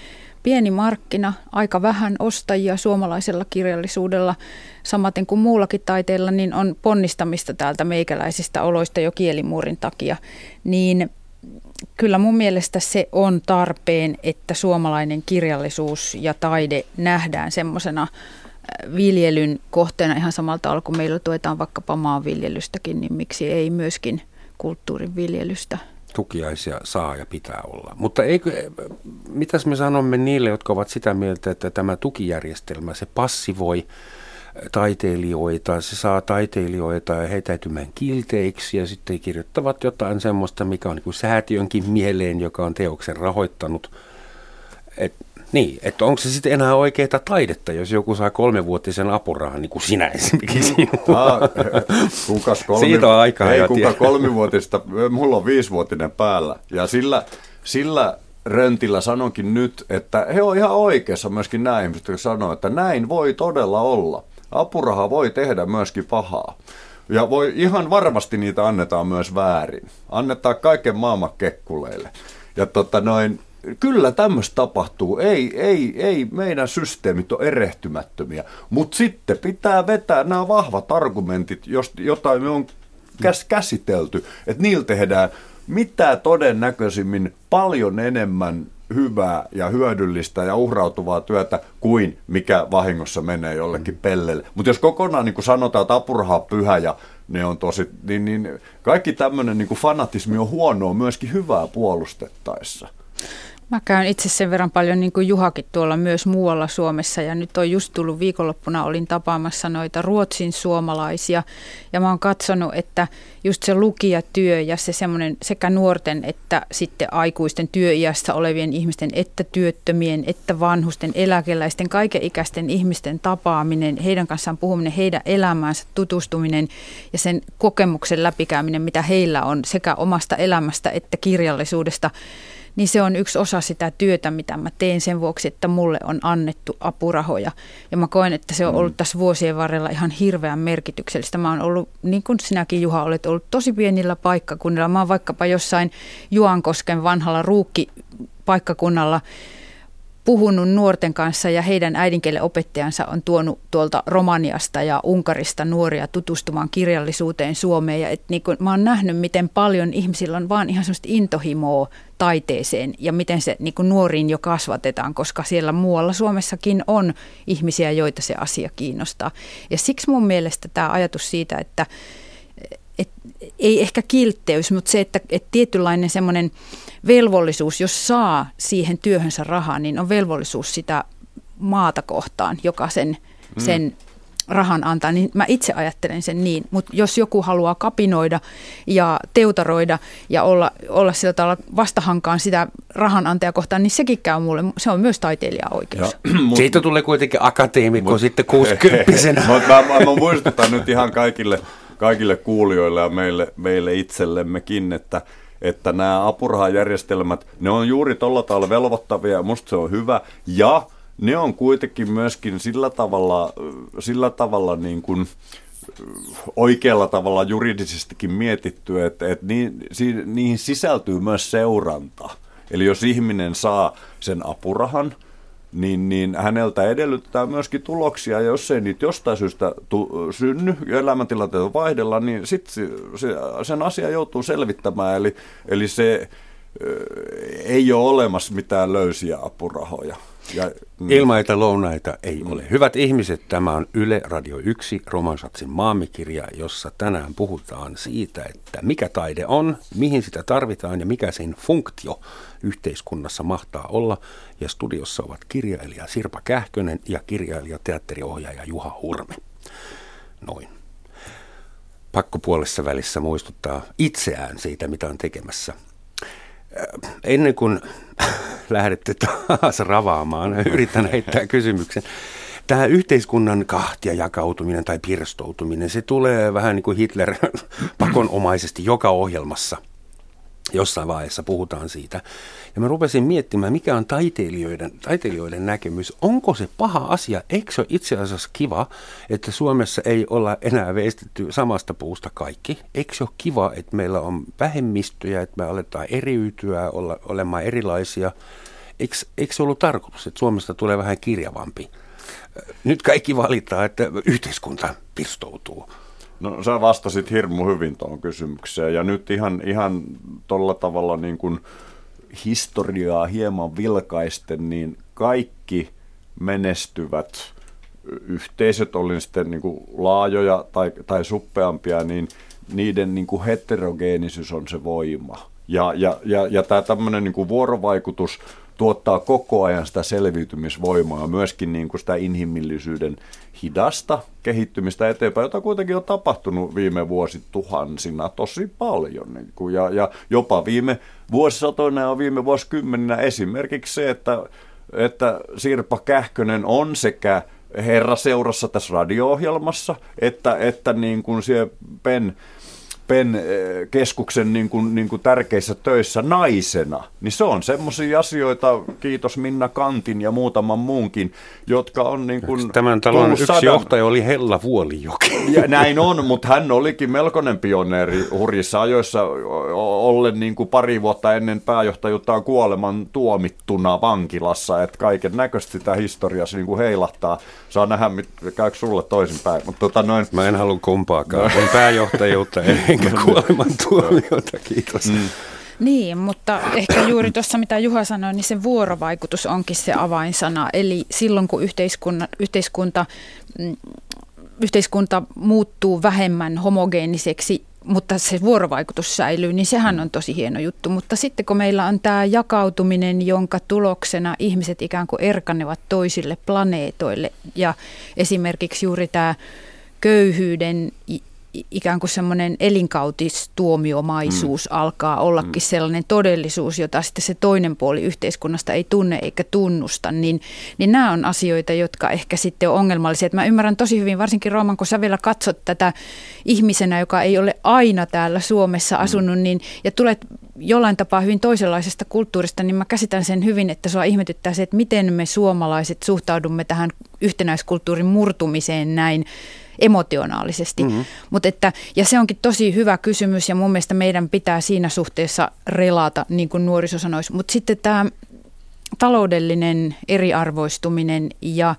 pieni markkina, aika vähän ostajia suomalaisella kirjallisuudella, samaten kuin muullakin taiteella, niin on ponnistamista täältä meikäläisistä oloista jo kielimuurin takia. Niin kyllä mun mielestä se on tarpeen, että suomalainen kirjallisuus ja taide nähdään semmoisena viljelyn kohteena ihan samalta kuin meillä tuetaan vaikkapa maanviljelystäkin, niin miksi ei myöskin kulttuurin viljelystä? Tukiaisia saa ja pitää olla. Mutta eikö, mitäs me sanomme niille, jotka ovat sitä mieltä, että tämä tukijärjestelmä, se passivoi taiteilijoita, se saa taiteilijoita heitäytymään kilteiksi ja sitten kirjoittavat jotain semmoista, mikä on niin säätiönkin mieleen, joka on teoksen rahoittanut. Et niin, että onko se sitten enää oikeaa taidetta, jos joku saa kolmevuotisen apurahan, niin kuin sinä esimerkiksi. Ah, kukas kolmi, Siitä on aikaa ei, kuka kolmivuotista, mulla on viisivuotinen päällä. Ja sillä, sillä röntillä sanonkin nyt, että he on ihan oikeassa myöskin nämä ihmiset, jotka sanoo, että näin voi todella olla. Apuraha voi tehdä myöskin pahaa. Ja voi, ihan varmasti niitä annetaan myös väärin. Annetaan kaiken maailman kekkuleille. Ja tota noin, Kyllä tämmöistä tapahtuu. Ei, ei, ei meidän systeemit ole erehtymättömiä. Mutta sitten pitää vetää nämä vahvat argumentit, joita me on käs, käsitelty, että niillä tehdään mitä todennäköisimmin paljon enemmän hyvää ja hyödyllistä ja uhrautuvaa työtä kuin mikä vahingossa menee jollekin pellelle. Mutta jos kokonaan niin kuin sanotaan, että apuraha on pyhä ja ne on tosi, niin, niin kaikki tämmöinen niin fanatismi on huonoa myöskin hyvää puolustettaessa. Mä käyn itse sen verran paljon niin kuin Juhakin tuolla myös muualla Suomessa ja nyt on just tullut viikonloppuna, olin tapaamassa noita ruotsin suomalaisia ja mä oon katsonut, että just se lukijatyö ja se semmoinen sekä nuorten että sitten aikuisten työiässä olevien ihmisten, että työttömien, että vanhusten, eläkeläisten, kaikenikäisten ihmisten tapaaminen, heidän kanssaan puhuminen, heidän elämäänsä tutustuminen ja sen kokemuksen läpikäyminen, mitä heillä on sekä omasta elämästä että kirjallisuudesta, niin se on yksi osa sitä työtä, mitä mä teen sen vuoksi, että mulle on annettu apurahoja. Ja mä koen, että se on ollut mm. tässä vuosien varrella ihan hirveän merkityksellistä. Mä oon ollut, niin kuin sinäkin Juha olet ollut tosi pienillä paikkakunnilla. Mä oon vaikkapa jossain Juankosken vanhalla ruukki paikkakunnalla puhunut nuorten kanssa ja heidän äidinkielen opettajansa on tuonut tuolta Romaniasta ja Unkarista nuoria tutustumaan kirjallisuuteen Suomeen. Ja et niin kun, mä oon nähnyt, miten paljon ihmisillä on vaan ihan semmoista intohimoa taiteeseen ja miten se niin nuoriin jo kasvatetaan, koska siellä muualla Suomessakin on ihmisiä, joita se asia kiinnostaa. Ja siksi mun mielestä tämä ajatus siitä, että et, ei ehkä kiltteys, mutta se, että et tietynlainen semmoinen velvollisuus, jos saa siihen työhönsä rahaa, niin on velvollisuus sitä maata kohtaan, joka sen, mm. sen rahan antaa, niin mä itse ajattelen sen niin. Mutta jos joku haluaa kapinoida ja teutaroida ja olla, olla sillä tavalla vastahankaan sitä rahan antajakohtaan, niin sekin käy mulle. Se on myös taiteilijan oikeus. Ja, *clears throat* mut, Siitä tulee kuitenkin akateemikko mut, sitten 60 *laughs* Mutta mä, mä, mä muistutan nyt ihan kaikille, kaikille kuulijoille ja meille, meille itsellemmekin, että että nämä apurahajärjestelmät, ne on juuri tuolla tavalla velvoittavia ja musta se on hyvä. Ja ne on kuitenkin myöskin sillä tavalla, sillä tavalla niin kuin oikealla tavalla juridisestikin mietitty, että, että niihin sisältyy myös seuranta. Eli jos ihminen saa sen apurahan, niin, niin häneltä edellytetään myöskin tuloksia, ja jos ei niitä jostain syystä tu, synny ja elämäntilanteita vaihdella, niin sitten se, se, sen asia joutuu selvittämään, eli, eli se ei ole olemassa mitään löysiä apurahoja. Ja, mm. Ilmaita lounaita ei mm. ole. Hyvät ihmiset, tämä on Yle Radio 1 Romansatsin maamikirja, jossa tänään puhutaan siitä, että mikä taide on, mihin sitä tarvitaan ja mikä sen funktio yhteiskunnassa mahtaa olla. Ja studiossa ovat kirjailija Sirpa Kähkönen ja kirjailija teatteriohjaaja Juha Hurme. Noin. Pakko puolessa välissä muistuttaa itseään siitä, mitä on tekemässä – ennen kuin *laughs* lähdette taas ravaamaan, *laughs* yritän heittää kysymyksen. Tämä yhteiskunnan kahtia jakautuminen tai pirstoutuminen, se tulee vähän niin kuin Hitler *laughs* pakonomaisesti joka ohjelmassa – jossain vaiheessa puhutaan siitä. Ja mä rupesin miettimään, mikä on taiteilijoiden, taiteilijoiden näkemys. Onko se paha asia? Eikö se ole itse asiassa kiva, että Suomessa ei olla enää veistetty samasta puusta kaikki? Eikö se ole kiva, että meillä on vähemmistöjä, että me aletaan eriytyä, olla, olemaan erilaisia? Eikö, eikö se ollut tarkoitus, että Suomesta tulee vähän kirjavampi? Nyt kaikki valittaa, että yhteiskunta pirstoutuu. No sä vastasit hirmu hyvin tuohon kysymykseen ja nyt ihan, ihan tuolla tavalla niin kuin historiaa hieman vilkaisten, niin kaikki menestyvät yhteisöt, oli sitten niin kuin laajoja tai, tai suppeampia, niin niiden niin kuin heterogeenisyys on se voima. Ja, ja, ja, ja tämä tämmöinen niin vuorovaikutus tuottaa koko ajan sitä selviytymisvoimaa, myöskin niin kuin sitä inhimillisyyden hidasta kehittymistä eteenpäin, jota kuitenkin on tapahtunut viime vuosituhansina tosi paljon. Niin kuin, ja, ja jopa viime vuosisatoina ja viime vuosikymmeninä esimerkiksi se, että, että Sirpa Kähkönen on sekä herraseurassa tässä radio-ohjelmassa, että, että niin kuin siellä PEN PEN-keskuksen niin kuin, niin kuin tärkeissä töissä naisena, niin se on semmoisia asioita, kiitos Minna Kantin ja muutaman muunkin, jotka on niin kuin Tämän talon yksi sadan... johtaja oli Hella Vuolijoki. Ja näin on, mutta hän olikin melkoinen pioneeri hurjissa ajoissa ollen niin kuin pari vuotta ennen pääjohtajuuttaan kuoleman tuomittuna vankilassa, että kaiken näköisesti sitä historiassa niin kuin heilahtaa. Saa nähdä, käykö sulle toisinpäin. Mutta tota noin... Mä en halua kumpaakaan, no. pääjohtajuutta enkä kuolemantuomiota, kiitos. Mm. Niin, mutta ehkä juuri tuossa mitä Juha sanoi, niin se vuorovaikutus onkin se avainsana. Eli silloin kun yhteiskunta, yhteiskunta, mm, yhteiskunta muuttuu vähemmän homogeeniseksi, mutta se vuorovaikutus säilyy, niin sehän on tosi hieno juttu. Mutta sitten kun meillä on tämä jakautuminen, jonka tuloksena ihmiset ikään kuin erkanevat toisille planeetoille ja esimerkiksi juuri tämä köyhyyden ikään kuin semmoinen elinkautistuomiomaisuus mm. alkaa ollakin mm. sellainen todellisuus, jota sitten se toinen puoli yhteiskunnasta ei tunne eikä tunnusta, niin, niin nämä on asioita, jotka ehkä sitten on ongelmallisia. Et mä ymmärrän tosi hyvin, varsinkin Rooman, kun sä vielä katsot tätä ihmisenä, joka ei ole aina täällä Suomessa mm. asunut, mm. niin, ja tulet jollain tapaa hyvin toisenlaisesta kulttuurista, niin mä käsitän sen hyvin, että sua ihmetyttää se, että miten me suomalaiset suhtaudumme tähän yhtenäiskulttuurin murtumiseen näin emotionaalisesti. Mm-hmm. Mut että, ja se onkin tosi hyvä kysymys ja mun mielestä meidän pitää siinä suhteessa relata, niin kuin nuoriso sanoisi. Mutta sitten tämä taloudellinen eriarvoistuminen ja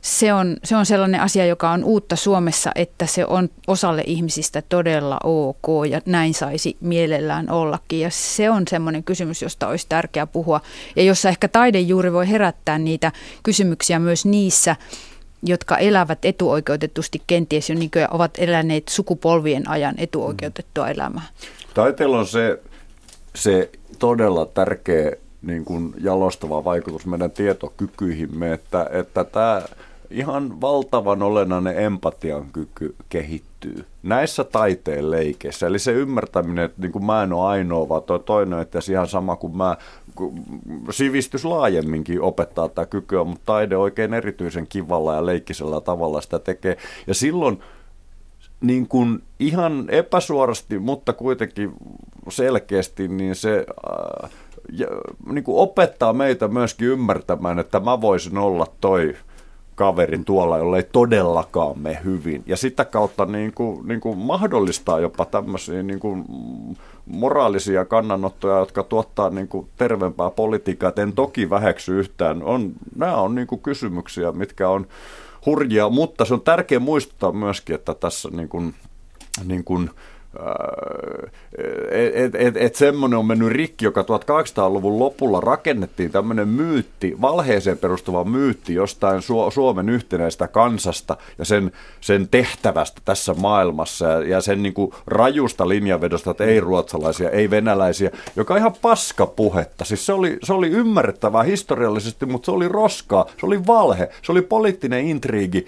se on, se on sellainen asia, joka on uutta Suomessa, että se on osalle ihmisistä todella ok ja näin saisi mielellään ollakin. Ja se on semmoinen kysymys, josta olisi tärkeää puhua ja jossa ehkä taide juuri voi herättää niitä kysymyksiä myös niissä jotka elävät etuoikeutetusti kenties jo niin ovat eläneet sukupolvien ajan etuoikeutettua elämää. Taiteella on se, se todella tärkeä niin kuin jalostava vaikutus meidän tietokykyihimme, että, että tämä ihan valtavan olennainen empatian kyky kehittyy näissä taiteen leikeissä. Eli se ymmärtäminen, että niin kuin mä en ole ainoa, vaan toi toinen, että ihan sama kuin mä, sivistys laajemminkin opettaa tätä kykyä, mutta taide oikein erityisen kivalla ja leikkisellä tavalla sitä tekee. Ja silloin niin kuin ihan epäsuorasti, mutta kuitenkin selkeästi, niin se äh, ja, niin kuin opettaa meitä myöskin ymmärtämään, että mä voisin olla toi kaveri tuolla, jolle ei todellakaan me hyvin. Ja sitä kautta niin kuin, niin kuin mahdollistaa jopa tämmöisiä niin kuin moraalisia kannanottoja, jotka tuottaa niin kuin terveempää politiikkaa. En toki väheksy yhtään. On, nämä on niin kuin kysymyksiä, mitkä on hurjia, mutta se on tärkeää muistuttaa myöskin, että tässä niin kuin, niin kuin, että et, et semmoinen on mennyt rikki, joka 1800-luvun lopulla rakennettiin tämmöinen myytti, valheeseen perustuva myytti jostain Su- Suomen yhtenäistä kansasta ja sen, sen tehtävästä tässä maailmassa ja, ja sen niin kuin rajusta linjavedosta, että ei ruotsalaisia, ei venäläisiä, joka on ihan paskapuhetta. Siis se oli, se oli ymmärrettävää historiallisesti, mutta se oli roskaa, se oli valhe, se oli poliittinen intriigi.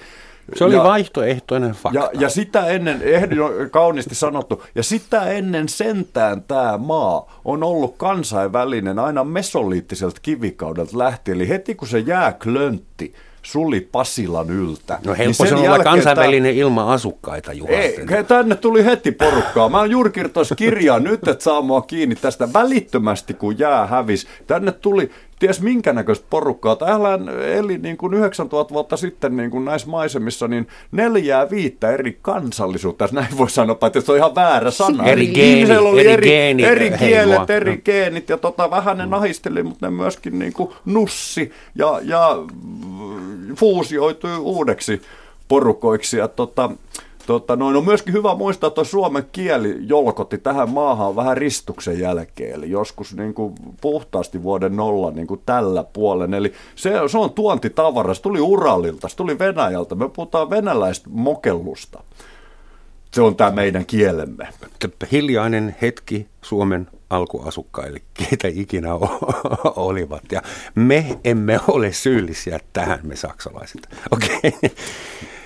Se oli ja, vaihtoehtoinen fakta. Ja, ja sitä ennen, ehdin kauniisti sanottu, ja sitä ennen sentään tämä maa on ollut kansainvälinen aina mesoliittiselta kivikaudelta lähtien. Eli heti kun se jää klöntti, suli Pasilan yltä. No helppo niin olla kansainvälinen tämä... ilman asukkaita, Juha. Ei, tänne tuli heti porukkaa. Mä oon juuri kirjaa nyt, että saa mua kiinni tästä välittömästi, kun jää hävis. Tänne tuli ties minkä näköistä porukkaa. Täällä eli niin kuin 9000 vuotta sitten niin kuin näissä maisemissa niin neljää viittä eri kansallisuutta, jos näin voi sanoa, että se on ihan väärä sana. Eri, geeni, oli eri, eri, geeni, eri kielet, eri no. geenit ja tota, vähän ne nahisteli, mutta ne myöskin niin kuin nussi ja, ja fuusioitui uudeksi porukoiksi. Ja tota, Tota, noin, on myöskin hyvä muistaa, että suomen kieli jolkotti tähän maahan vähän ristuksen jälkeen, eli joskus niin kuin puhtaasti vuoden nolla niin kuin tällä puolen. Eli se, se on tuontitavara, se tuli Uralilta, se tuli Venäjältä, me puhutaan venäläistä mokellusta. Se on tämä meidän kielemme. Hiljainen hetki Suomen alkuasukkaille, keitä ikinä *laughs* olivat. Ja me emme ole syyllisiä tähän, me saksalaiset. Okei, okay.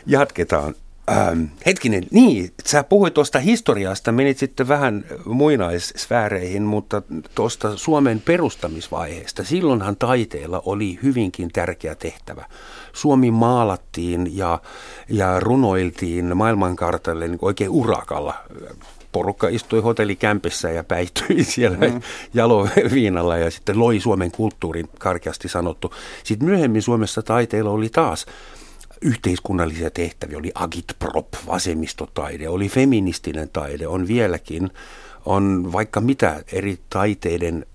jatketaan. Ähm, hetkinen, niin, sä puhuit tuosta historiasta, menit sitten vähän muinaissfääreihin, mutta tuosta Suomen perustamisvaiheesta, silloinhan taiteella oli hyvinkin tärkeä tehtävä. Suomi maalattiin ja, ja runoiltiin maailmankartalle niin oikein urakalla. Porukka istui hotellikämpissä ja päihtyi *laughs* siellä mm. jaloviinalla ja sitten loi Suomen kulttuurin karkeasti sanottu. Sitten myöhemmin Suomessa taiteella oli taas yhteiskunnallisia tehtäviä, oli agitprop, vasemmistotaide, oli feministinen taide, on vieläkin, on vaikka mitä eri taiteiden,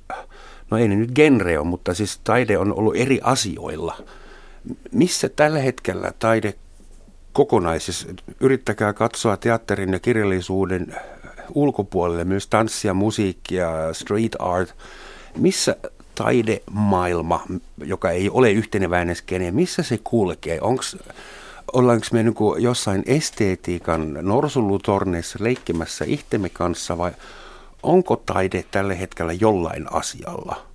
no ei ne nyt genre on, mutta siis taide on ollut eri asioilla. Missä tällä hetkellä taide kokonaisessa, yrittäkää katsoa teatterin ja kirjallisuuden ulkopuolelle myös tanssia, musiikkia, street art, missä taidemaailma, joka ei ole yhteneväinen skene, missä se kulkee? Onks, ollaanko me niin jossain esteetiikan norsulutorneissa leikkimässä itsemme kanssa vai onko taide tällä hetkellä jollain asialla?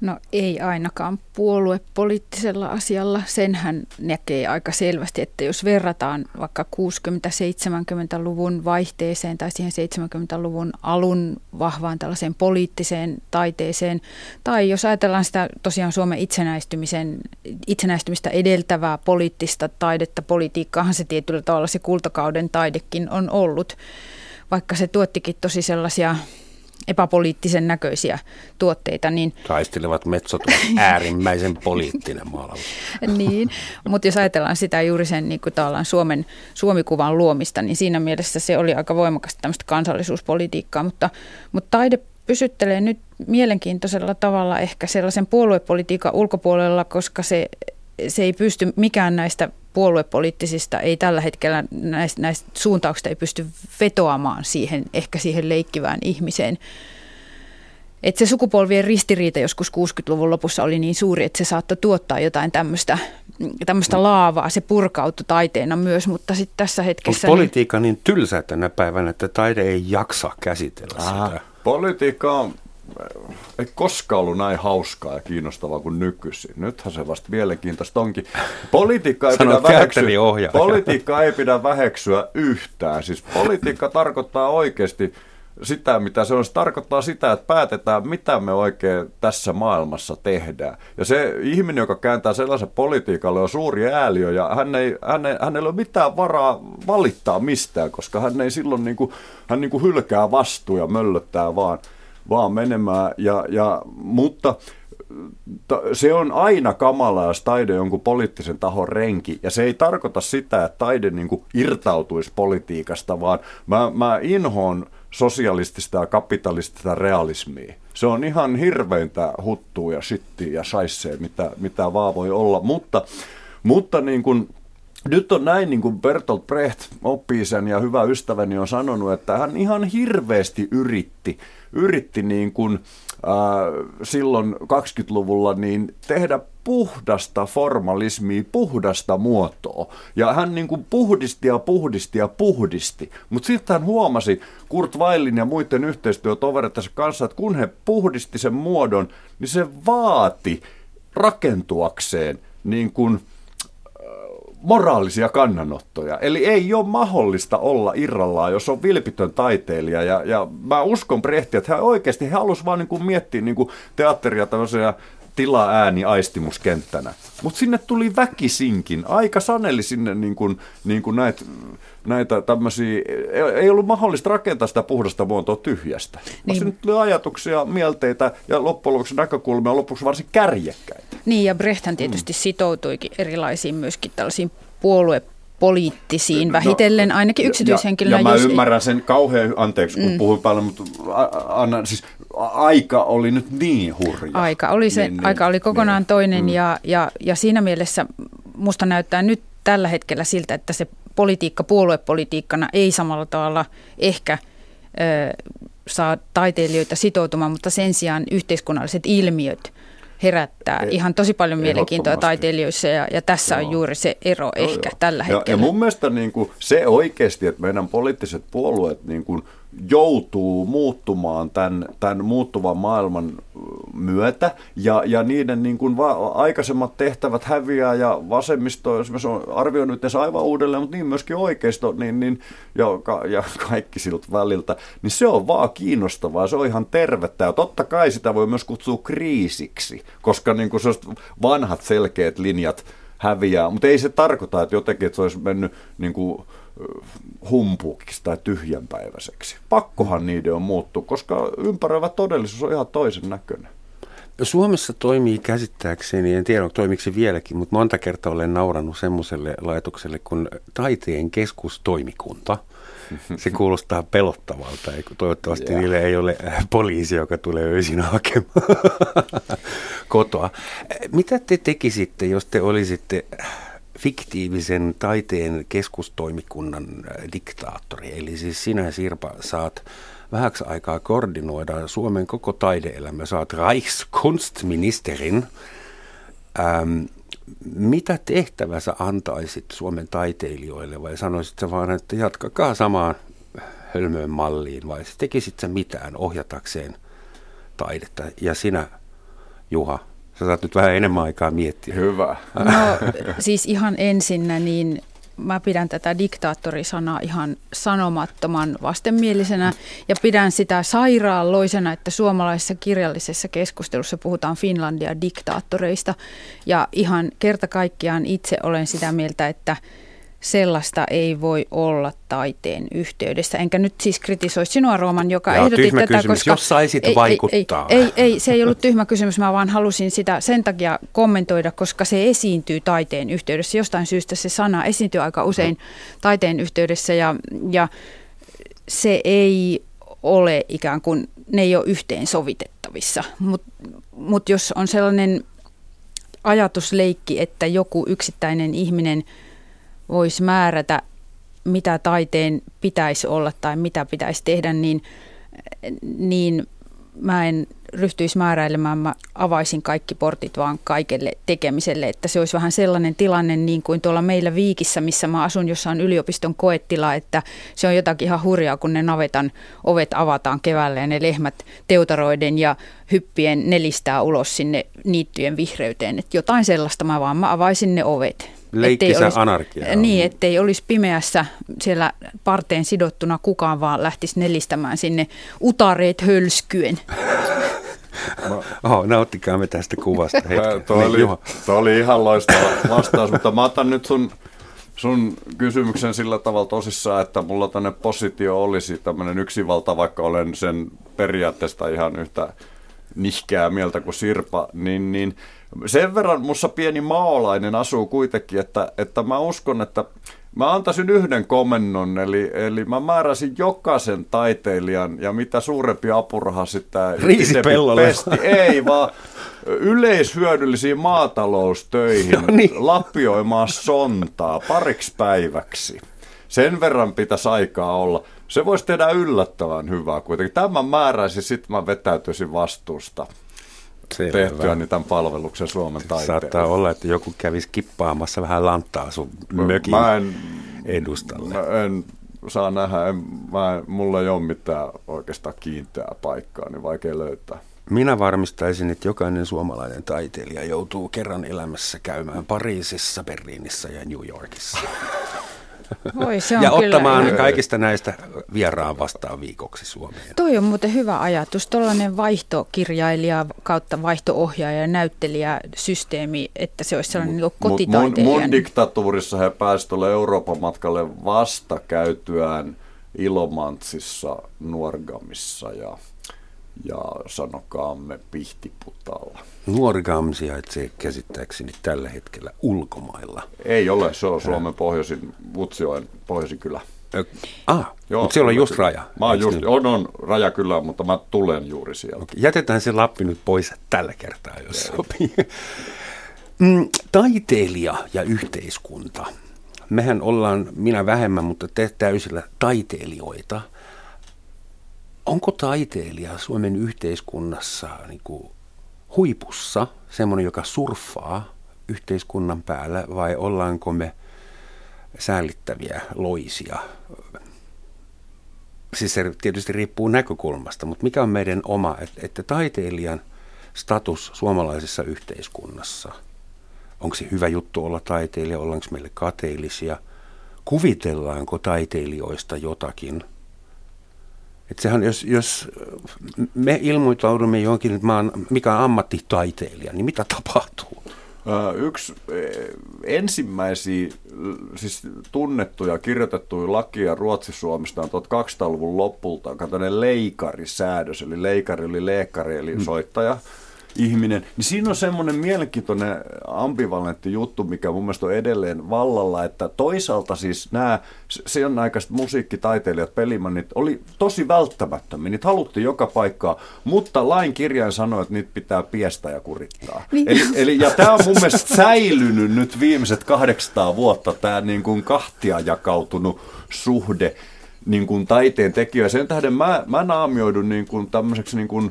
No ei ainakaan puoluepoliittisella asialla. Senhän näkee aika selvästi, että jos verrataan vaikka 60-70-luvun vaihteeseen tai siihen 70-luvun alun vahvaan tällaiseen poliittiseen taiteeseen, tai jos ajatellaan sitä tosiaan Suomen itsenäistymisen, itsenäistymistä edeltävää poliittista taidetta, politiikkaahan se tietyllä tavalla se kultakauden taidekin on ollut, vaikka se tuottikin tosi sellaisia epäpoliittisen näköisiä tuotteita. Niin, Taistelevat metsot ovat *laughs* äärimmäisen poliittinen maalaus. niin, mutta jos ajatellaan sitä juuri sen niin kuin Suomen Suomikuvan luomista, niin siinä mielessä se oli aika voimakasta tämmöistä kansallisuuspolitiikkaa, mutta, mutta taide pysyttelee nyt mielenkiintoisella tavalla ehkä sellaisen puoluepolitiikan ulkopuolella, koska se, se ei pysty mikään näistä puoluepoliittisista ei tällä hetkellä näistä, näistä suuntauksista ei pysty vetoamaan siihen, ehkä siihen leikkivään ihmiseen. Et se sukupolvien ristiriita joskus 60-luvun lopussa oli niin suuri, että se saattoi tuottaa jotain tämmöistä tämmöistä laavaa. Se purkautui taiteena myös, mutta sitten tässä hetkessä... Onko politiikka niin, niin tylsä tänä päivänä, että taide ei jaksa käsitellä Aha. sitä? Politiikka on ei koskaan ollut näin hauskaa ja kiinnostavaa kuin nykyisin. Nythän se vasta mielenkiintoista onkin. Politiikka ei, *laughs* pidä väheksyä, politiikka ei pidä väheksyä yhtään. Siis politiikka *laughs* tarkoittaa oikeasti sitä, mitä se on. Se tarkoittaa sitä, että päätetään, mitä me oikein tässä maailmassa tehdään. Ja se ihminen, joka kääntää sellaisen politiikalle, on suuri ääliö ja hän ei, hän ei, hänellä ei ole mitään varaa valittaa mistään, koska hän ei silloin niin kuin, hän niin kuin hylkää vastuun ja möllöttää vaan, vaan menemään. Ja, ja, mutta se on aina kamala, jos taide on jonkun poliittisen tahon renki. Ja se ei tarkoita sitä, että taide niin kuin irtautuisi politiikasta, vaan mä, mä inhoon sosialistista ja kapitalistista realismia. Se on ihan hirveintä huttua ja shittiä ja shaissee, mitä, mitä vaan voi olla. Mutta, mutta niin kuin, nyt on näin, niin kuin Bertolt Brecht, oppii sen ja hyvä ystäväni on sanonut, että hän ihan hirveästi yritti, yritti niin kuin, äh, silloin 20-luvulla niin tehdä puhdasta formalismia, puhdasta muotoa. Ja hän niin kuin puhdisti ja puhdisti ja puhdisti. Mutta sitten hän huomasi Kurt Weillin ja muiden yhteistyötoverittensa kanssa, että kun he puhdisti sen muodon, niin se vaati rakentuakseen niin kuin – moraalisia kannanottoja. Eli ei ole mahdollista olla irrallaan, jos on vilpitön taiteilija. Ja, ja mä uskon Brehti, että hän oikeasti he halusivat vaan niin kuin miettiä niin kuin teatteria tämmöisiä tila ääni aistimuskenttänä. Mutta sinne tuli väkisinkin. Aika saneli sinne niin kuin, niin kuin näitä, näitä tämmöisiä, ei ollut mahdollista rakentaa sitä puhdasta muotoa tyhjästä. Niin. Sinne tuli ajatuksia, mielteitä ja loppujen lopuksi näkökulmia lopuksi varsin kärjekkäitä. Niin ja Brechthän tietysti mm. sitoutuikin erilaisiin myöskin tällaisiin puolue poliittisiin, no, vähitellen ainakin yksityishenkilönä. Ja, ja mä jos... ymmärrän sen kauhean, anteeksi kun mm. puhuin paljon, mutta anna, siis aika oli nyt niin hurja. Aika oli, se, niin, niin, aika oli kokonaan niin, toinen mm. ja, ja, ja siinä mielessä musta näyttää nyt tällä hetkellä siltä, että se politiikka puoluepolitiikkana ei samalla tavalla ehkä ö, saa taiteilijoita sitoutumaan, mutta sen sijaan yhteiskunnalliset ilmiöt herättää e- ihan tosi paljon mielenkiintoa taiteilijoissa ja, ja tässä Joo. on juuri se ero Joo, ehkä jo. tällä hetkellä. Ja, ja mun mielestä niin kuin se oikeasti, että meidän poliittiset puolueet niin kuin joutuu muuttumaan tämän, tämän muuttuvan maailman myötä. Ja, ja niiden niin kuin va- aikaisemmat tehtävät häviää ja vasemmisto esimerkiksi on arvioinut ne aivan uudelleen, mutta niin myöskin oikeisto niin, niin, ja, ja kaikki siltä väliltä, niin se on vaan kiinnostavaa, se on ihan tervettä. Ja totta kai sitä voi myös kutsua kriisiksi, koska niin kuin vanhat selkeät linjat häviää, mutta ei se tarkoita, että jotenkin että se olisi mennyt niin kuin, humpuukiksi tai tyhjänpäiväiseksi. Pakkohan niiden on muuttua, koska ympäröivä todellisuus on ihan toisen näköinen. Suomessa toimii käsittääkseni, en tiedä toimiko se vieläkin, mutta monta kertaa olen naurannut semmoiselle laitokselle kuin taiteen keskustoimikunta. *laughs* Se kuulostaa pelottavalta, toivottavasti yeah. niille ei ole poliisi, joka tulee öisin hakemaan *laughs* kotoa. Mitä te tekisitte, jos te olisitte fiktiivisen taiteen keskustoimikunnan äh, diktaattori. Eli siis sinä Sirpa saat vähäksi aikaa koordinoida Suomen koko taideelämä. Saat Reichskunstministerin. Ähm, mitä tehtävä sä antaisit Suomen taiteilijoille vai sanoisit sä vaan, että jatkakaa samaan hölmöön malliin vai tekisit sä mitään ohjatakseen taidetta ja sinä Juha Sä saat nyt vähän enemmän aikaa miettiä. Hyvä. No siis ihan ensinnä niin mä pidän tätä diktaattorisanaa ihan sanomattoman vastenmielisenä ja pidän sitä sairaaloisena, että suomalaisessa kirjallisessa keskustelussa puhutaan Finlandia diktaattoreista ja ihan kerta kaikkiaan itse olen sitä mieltä, että sellaista ei voi olla taiteen yhteydessä. Enkä nyt siis kritisoi sinua, Rooman, joka Jaa, ehdotti tätä, kysymys, koska... Jos saisit ei, vaikuttaa. Ei, ei, ei, se ei ollut tyhmä kysymys, mä vaan halusin sitä sen takia kommentoida, koska se esiintyy taiteen yhteydessä. Jostain syystä se sana esiintyy aika usein taiteen yhteydessä ja, ja se ei ole ikään kuin, ne ei ole yhteen sovitettavissa. Mutta mut jos on sellainen ajatusleikki, että joku yksittäinen ihminen – voisi määrätä, mitä taiteen pitäisi olla tai mitä pitäisi tehdä, niin, niin mä en ryhtyisi määräilemään, mä avaisin kaikki portit vaan kaikelle tekemiselle, että se olisi vähän sellainen tilanne niin kuin tuolla meillä Viikissä, missä mä asun, jossa on yliopiston koettila, että se on jotakin ihan hurjaa, kun ne navetan ovet avataan keväällä ja ne lehmät teutaroiden ja hyppien nelistää ulos sinne niittyjen vihreyteen, että jotain sellaista mä vaan, mä avaisin ne ovet. Leikkisä olisi, anarkia. Niin, ettei olisi pimeässä siellä parteen sidottuna kukaan, vaan lähtisi nelistämään sinne utareet hölskyen. *laughs* Oho, nauttikaamme tästä kuvasta hetken. Tuo oli, oli ihan loistava vastaus, mutta mä otan nyt sun, sun kysymyksen sillä tavalla tosissaan, että mulla tänne positio olisi tämmöinen yksivalta, vaikka olen sen periaatteesta ihan yhtä nihkeää mieltä kuin Sirpa, niin, niin sen verran mussa pieni maolainen asuu kuitenkin, että, että mä uskon, että Mä antaisin yhden komennon, eli, eli mä määräsin jokaisen taiteilijan, ja mitä suurempi apuraha sitten *laughs* pesti. Ei, vaan yleishyödyllisiin maataloustöihin no *laughs* niin. lapioimaan sontaa pariksi päiväksi. Sen verran pitäisi aikaa olla. Se voisi tehdä yllättävän hyvää kuitenkin. Tämän määräisin, sitten mä vetäytyisin vastuusta. Selvä. tehtyä niin tämän palveluksen Suomen taiteen. Saattaa olla, että joku kävisi kippaamassa vähän lanttaa sun mökin mä en, edustalle. Mä en saa nähdä, en, mä en, mulla ei ole mitään oikeastaan kiinteää paikkaa, niin vaikea löytää. Minä varmistaisin, että jokainen suomalainen taiteilija joutuu kerran elämässä käymään Pariisissa, Berliinissä ja New Yorkissa. *laughs* Oi, se on ja kyllä ottamaan ihan... kaikista näistä vieraan vastaan viikoksi Suomeen. Toi on muuten hyvä ajatus. Tuollainen vaihtokirjailija kautta vaihtoohjaaja ja näyttelijä systeemi, että se olisi sellainen niin kotitaiteilijan. Mun, mun diktatuurissa he pääsivät tuolle Euroopan matkalle vasta käytyään Ilomantsissa, Nuorgamissa ja ja sanokaamme Pihtiputalla. Nuorgam sijaitsee käsittääkseni tällä hetkellä ulkomailla. Ei ole, se on Suomen pohjoisin, Utsioen pohjoisin kylä. Ah, Joo, mutta siellä on just raja. Mä oon just, on, on raja kyllä, mutta mä tulen juuri sieltä. Okay, jätetään se Lappi nyt pois tällä kertaa, jos Ei. sopii. Mm, taiteilija ja yhteiskunta. Mehän ollaan, minä vähemmän, mutta te täysillä taiteilijoita – onko taiteilija Suomen yhteiskunnassa niin kuin huipussa, semmoinen, joka surffaa yhteiskunnan päällä, vai ollaanko me säällittäviä loisia? Siis se tietysti riippuu näkökulmasta, mutta mikä on meidän oma, että, taiteilijan status suomalaisessa yhteiskunnassa, onko se hyvä juttu olla taiteilija, ollaanko meille kateellisia, kuvitellaanko taiteilijoista jotakin – että sehän, jos, jos me ilmoitaudumme johonkin, että mä oon, mikä on ammattitaiteilija, niin mitä tapahtuu? Yksi ensimmäisiä siis tunnettuja kirjoitettuja lakia Ruotsi-Suomesta on 1200-luvun loppulta, on tämmöinen leikarisäädös, eli leikari oli leekari, eli mm. soittaja. Mm ihminen, niin siinä on semmoinen mielenkiintoinen ambivalentti juttu, mikä mun mielestä on edelleen vallalla, että toisaalta siis nämä sen aikaiset musiikkitaiteilijat, pelimannit, oli tosi välttämättömiä, niitä haluttiin joka paikkaa, mutta lain kirjain sanoi, että niitä pitää piestä ja kurittaa. Niin. Eli, eli, ja tämä on mun mielestä säilynyt nyt viimeiset 800 vuotta, tämä niin kuin kahtia jakautunut suhde niin kuin taiteen tekijöitä. Sen tähden mä, mä naamioidun niin kuin tämmöiseksi niin kuin,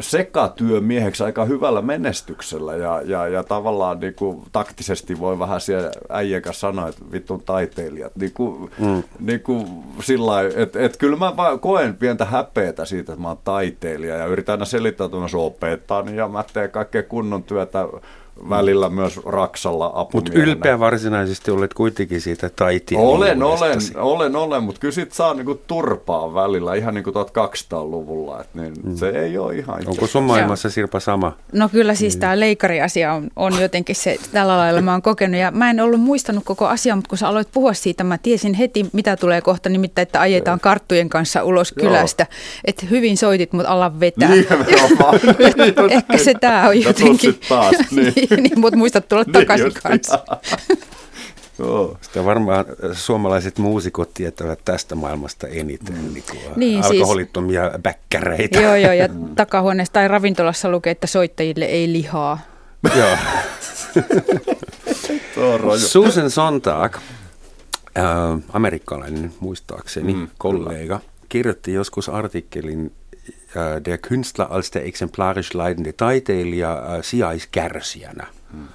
sekatyömieheksi aika hyvällä menestyksellä ja, ja, ja tavallaan niin kuin, taktisesti voi vähän siellä äijän kanssa sanoa, että vittun taiteilijat. Niin kuin, mm. niin kuin, sillä että et, kyllä mä koen pientä häpeätä siitä, että mä oon taiteilija ja yritän aina selittää, että mä opettaa ja mä teen kaikkea kunnon työtä välillä myös Raksalla apumiehenä. Mutta ylpeä varsinaisesti olet kuitenkin siitä taiteen Olen, olen, olen, olen, mutta kyllä sit saa niinku turpaa välillä ihan niin kuin 1200-luvulla, että niin mm. se ei ole ihan Onko sun maailmassa Sirpa sama? No kyllä siis mm. tämä leikariasia on, on jotenkin se, tällä lailla mä oon kokenut ja mä en ollut muistanut koko asiaa, mutta kun sä aloit puhua siitä, mä tiesin heti mitä tulee kohta, nimittäin että ajetaan ei. karttujen kanssa ulos Joo. kylästä, että hyvin soitit, mutta ala vetää. Niin, *laughs* Ehkä se tää on jotenkin. taas, *laughs* niin. Niin, mutta muistat tulla niin takaisin kanssa. Joo. Sitä varmaan suomalaiset muusikot tietävät tästä maailmasta eniten, mm. niin kuin niin, siis- alkoholittomia siis, bäkkäreitä. Joo, joo, ja takahuoneessa tai ravintolassa lukee, että soittajille ei lihaa. Joo. *laughs* Susan Sontag, äh, amerikkalainen muistaakseni, mm, kollega, kyllä. kirjoitti joskus artikkelin, äh, der Künstler als der exemplarisch leidende taiteilija äh, sijaiskärsijänä. Hmm.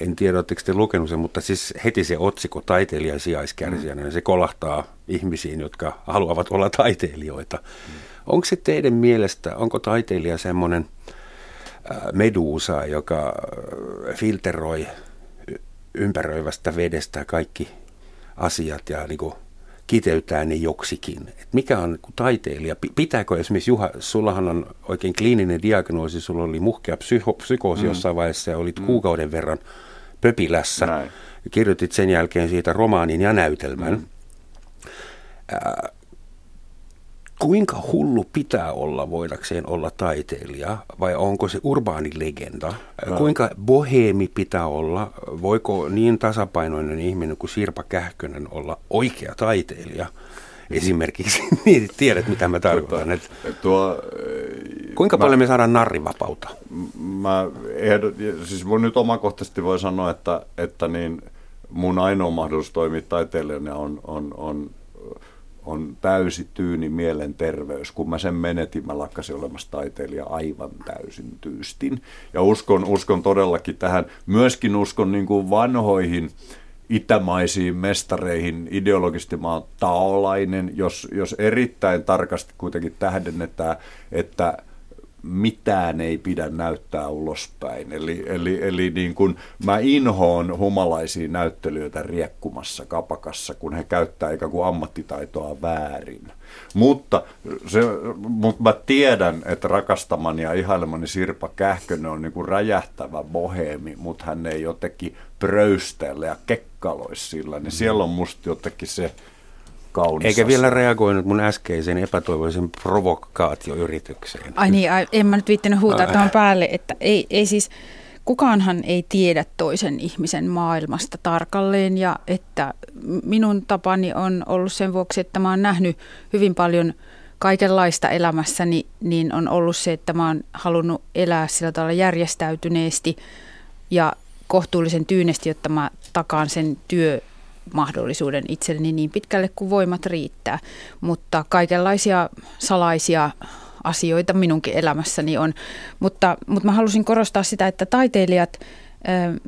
En tiedä, oletteko te lukenut sen, mutta siis heti se otsikko taiteilija sijaiskärsijänä, hmm. se kolahtaa ihmisiin, jotka haluavat olla taiteilijoita. Hmm. Onko se teidän mielestä, onko taiteilija semmoinen äh, meduusa, joka äh, filteroi ympäröivästä vedestä kaikki asiat ja niin kuin kiteyttää ne joksikin. Et mikä on niin taiteilija? Pitääkö esimerkiksi, Juha, sullahan on oikein kliininen diagnoosi, sulla oli muhkea psyko- psykoosi mm. jossain vaiheessa ja olit mm. kuukauden verran pöpilässä. Näin. Kirjoitit sen jälkeen siitä romaanin ja näytelmän. Mm. Äh, kuinka hullu pitää olla voidakseen olla taiteilija vai onko se urbaani legenda? No. Kuinka boheemi pitää olla? Voiko niin tasapainoinen ihminen kuin Sirpa Kähkönen olla oikea taiteilija? Esimerkiksi, *laughs* niin tiedät mitä mä tarkoitan. Että tuo, kuinka mä, paljon me saadaan narrivapautta? Mä ehdot, siis mun nyt omakohtaisesti voi sanoa, että, että niin mun ainoa mahdollisuus toimia taiteilijana on, on, on on täysi tyyni mielenterveys. Kun mä sen menetin, mä lakkasin olemassa taiteilija aivan täysin tyystin. Ja uskon, uskon todellakin tähän, myöskin uskon niin kuin vanhoihin itämaisiin mestareihin. Ideologisesti mä oon taolainen, jos, jos erittäin tarkasti kuitenkin tähdennetään, että mitään ei pidä näyttää ulospäin. Eli, eli, eli niin kuin mä inhoon humalaisia näyttelijöitä riekkumassa kapakassa, kun he käyttää ikään kuin ammattitaitoa väärin. Mutta, se, mutta mä tiedän, että rakastamani ja ihailemani Sirpa Kähkönen on niin kuin räjähtävä boheemi, mutta hän ei jotenkin pröysteellä ja kekkaloisi sillä. Niin siellä on musta jotenkin se kaunis Eikä vielä reagoinut mun äskeisen epätoivoisen provokaatioyritykseen. Ai niin, ai, en mä nyt viittinyt huutaa tuohon päälle, että ei, ei siis, kukaanhan ei tiedä toisen ihmisen maailmasta tarkalleen ja että minun tapani on ollut sen vuoksi, että mä oon nähnyt hyvin paljon kaikenlaista elämässäni, niin on ollut se, että mä oon halunnut elää sillä tavalla järjestäytyneesti ja kohtuullisen tyynesti, jotta mä takaan sen työ mahdollisuuden itselleni niin pitkälle kuin voimat riittää. Mutta kaikenlaisia salaisia asioita minunkin elämässäni on. Mutta, mutta mä halusin korostaa sitä, että taiteilijat ö,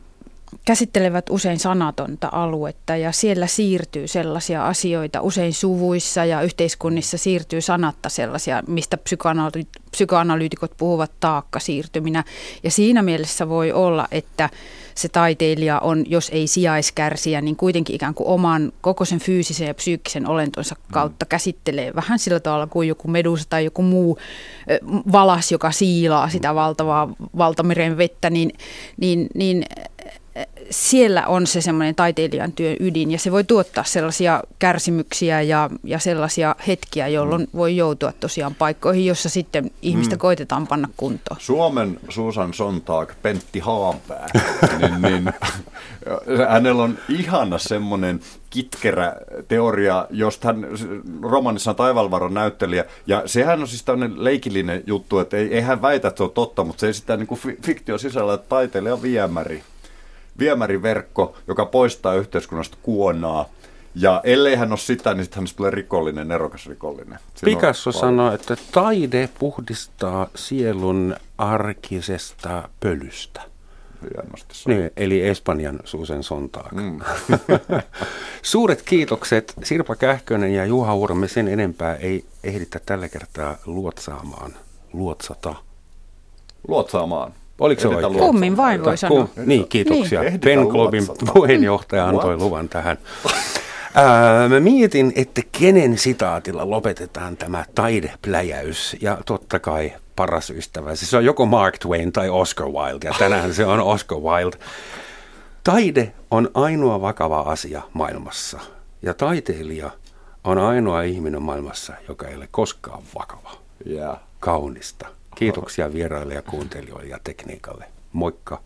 käsittelevät usein sanatonta aluetta ja siellä siirtyy sellaisia asioita, usein suvuissa ja yhteiskunnissa siirtyy sanatta sellaisia, mistä psykoanalyytikot puhuvat taakkasiirtyminä. Ja siinä mielessä voi olla, että se taiteilija on, jos ei sijaiskärsiä, niin kuitenkin ikään kuin oman koko sen fyysisen ja psyykkisen olentonsa mm. kautta käsittelee vähän sillä tavalla kuin joku medusa tai joku muu valas, joka siilaa sitä valtavaa valtameren vettä, niin, niin, niin siellä on se semmoinen taiteilijan työn ydin ja se voi tuottaa sellaisia kärsimyksiä ja, ja sellaisia hetkiä, jolloin mm. voi joutua tosiaan paikkoihin, jossa sitten ihmistä mm. koitetaan panna kuntoon. Suomen Susan Sontag, Pentti Haanpää, *laughs* niin, niin, hänellä on ihana semmoinen kitkerä teoria, josta hän romanissa on Taivalvaron näyttelijä, ja sehän on siis tämmöinen leikillinen juttu, että ei, ei hän väitä, että se on totta, mutta se esittää niin kuin fiktio sisällä, että taiteilija on viemäri viemäriverkko, joka poistaa yhteiskunnasta kuonaa. Ja ellei hän ole sitä, niin sitten hän tulee rikollinen, nerokas rikollinen. Siinä Picasso sanoi, että taide puhdistaa sielun arkisesta pölystä. Niin, eli Espanjan Suusen Sontaak. Mm. *laughs* Suuret kiitokset Sirpa Kähkönen ja Juha Urme. Sen enempää ei ehditä tällä kertaa luotsaamaan. Luotsata. Luotsaamaan. Oliko se oikein? Kummin vain voi sanoa. Niin, kiitoksia. Niin. Pen Globin puheenjohtaja antoi luvan tähän. Ää, mä mietin, että kenen sitaatilla lopetetaan tämä taidepläjäys. Ja totta kai paras ystävä. Se on joko Mark Twain tai Oscar Wilde. Ja tänään se on Oscar Wilde. Taide on ainoa vakava asia maailmassa. Ja taiteilija on ainoa ihminen maailmassa, joka ei ole koskaan vakava. Yeah. Kaunista. Kiitoksia vieraille ja kuuntelijoille ja tekniikalle. Moikka!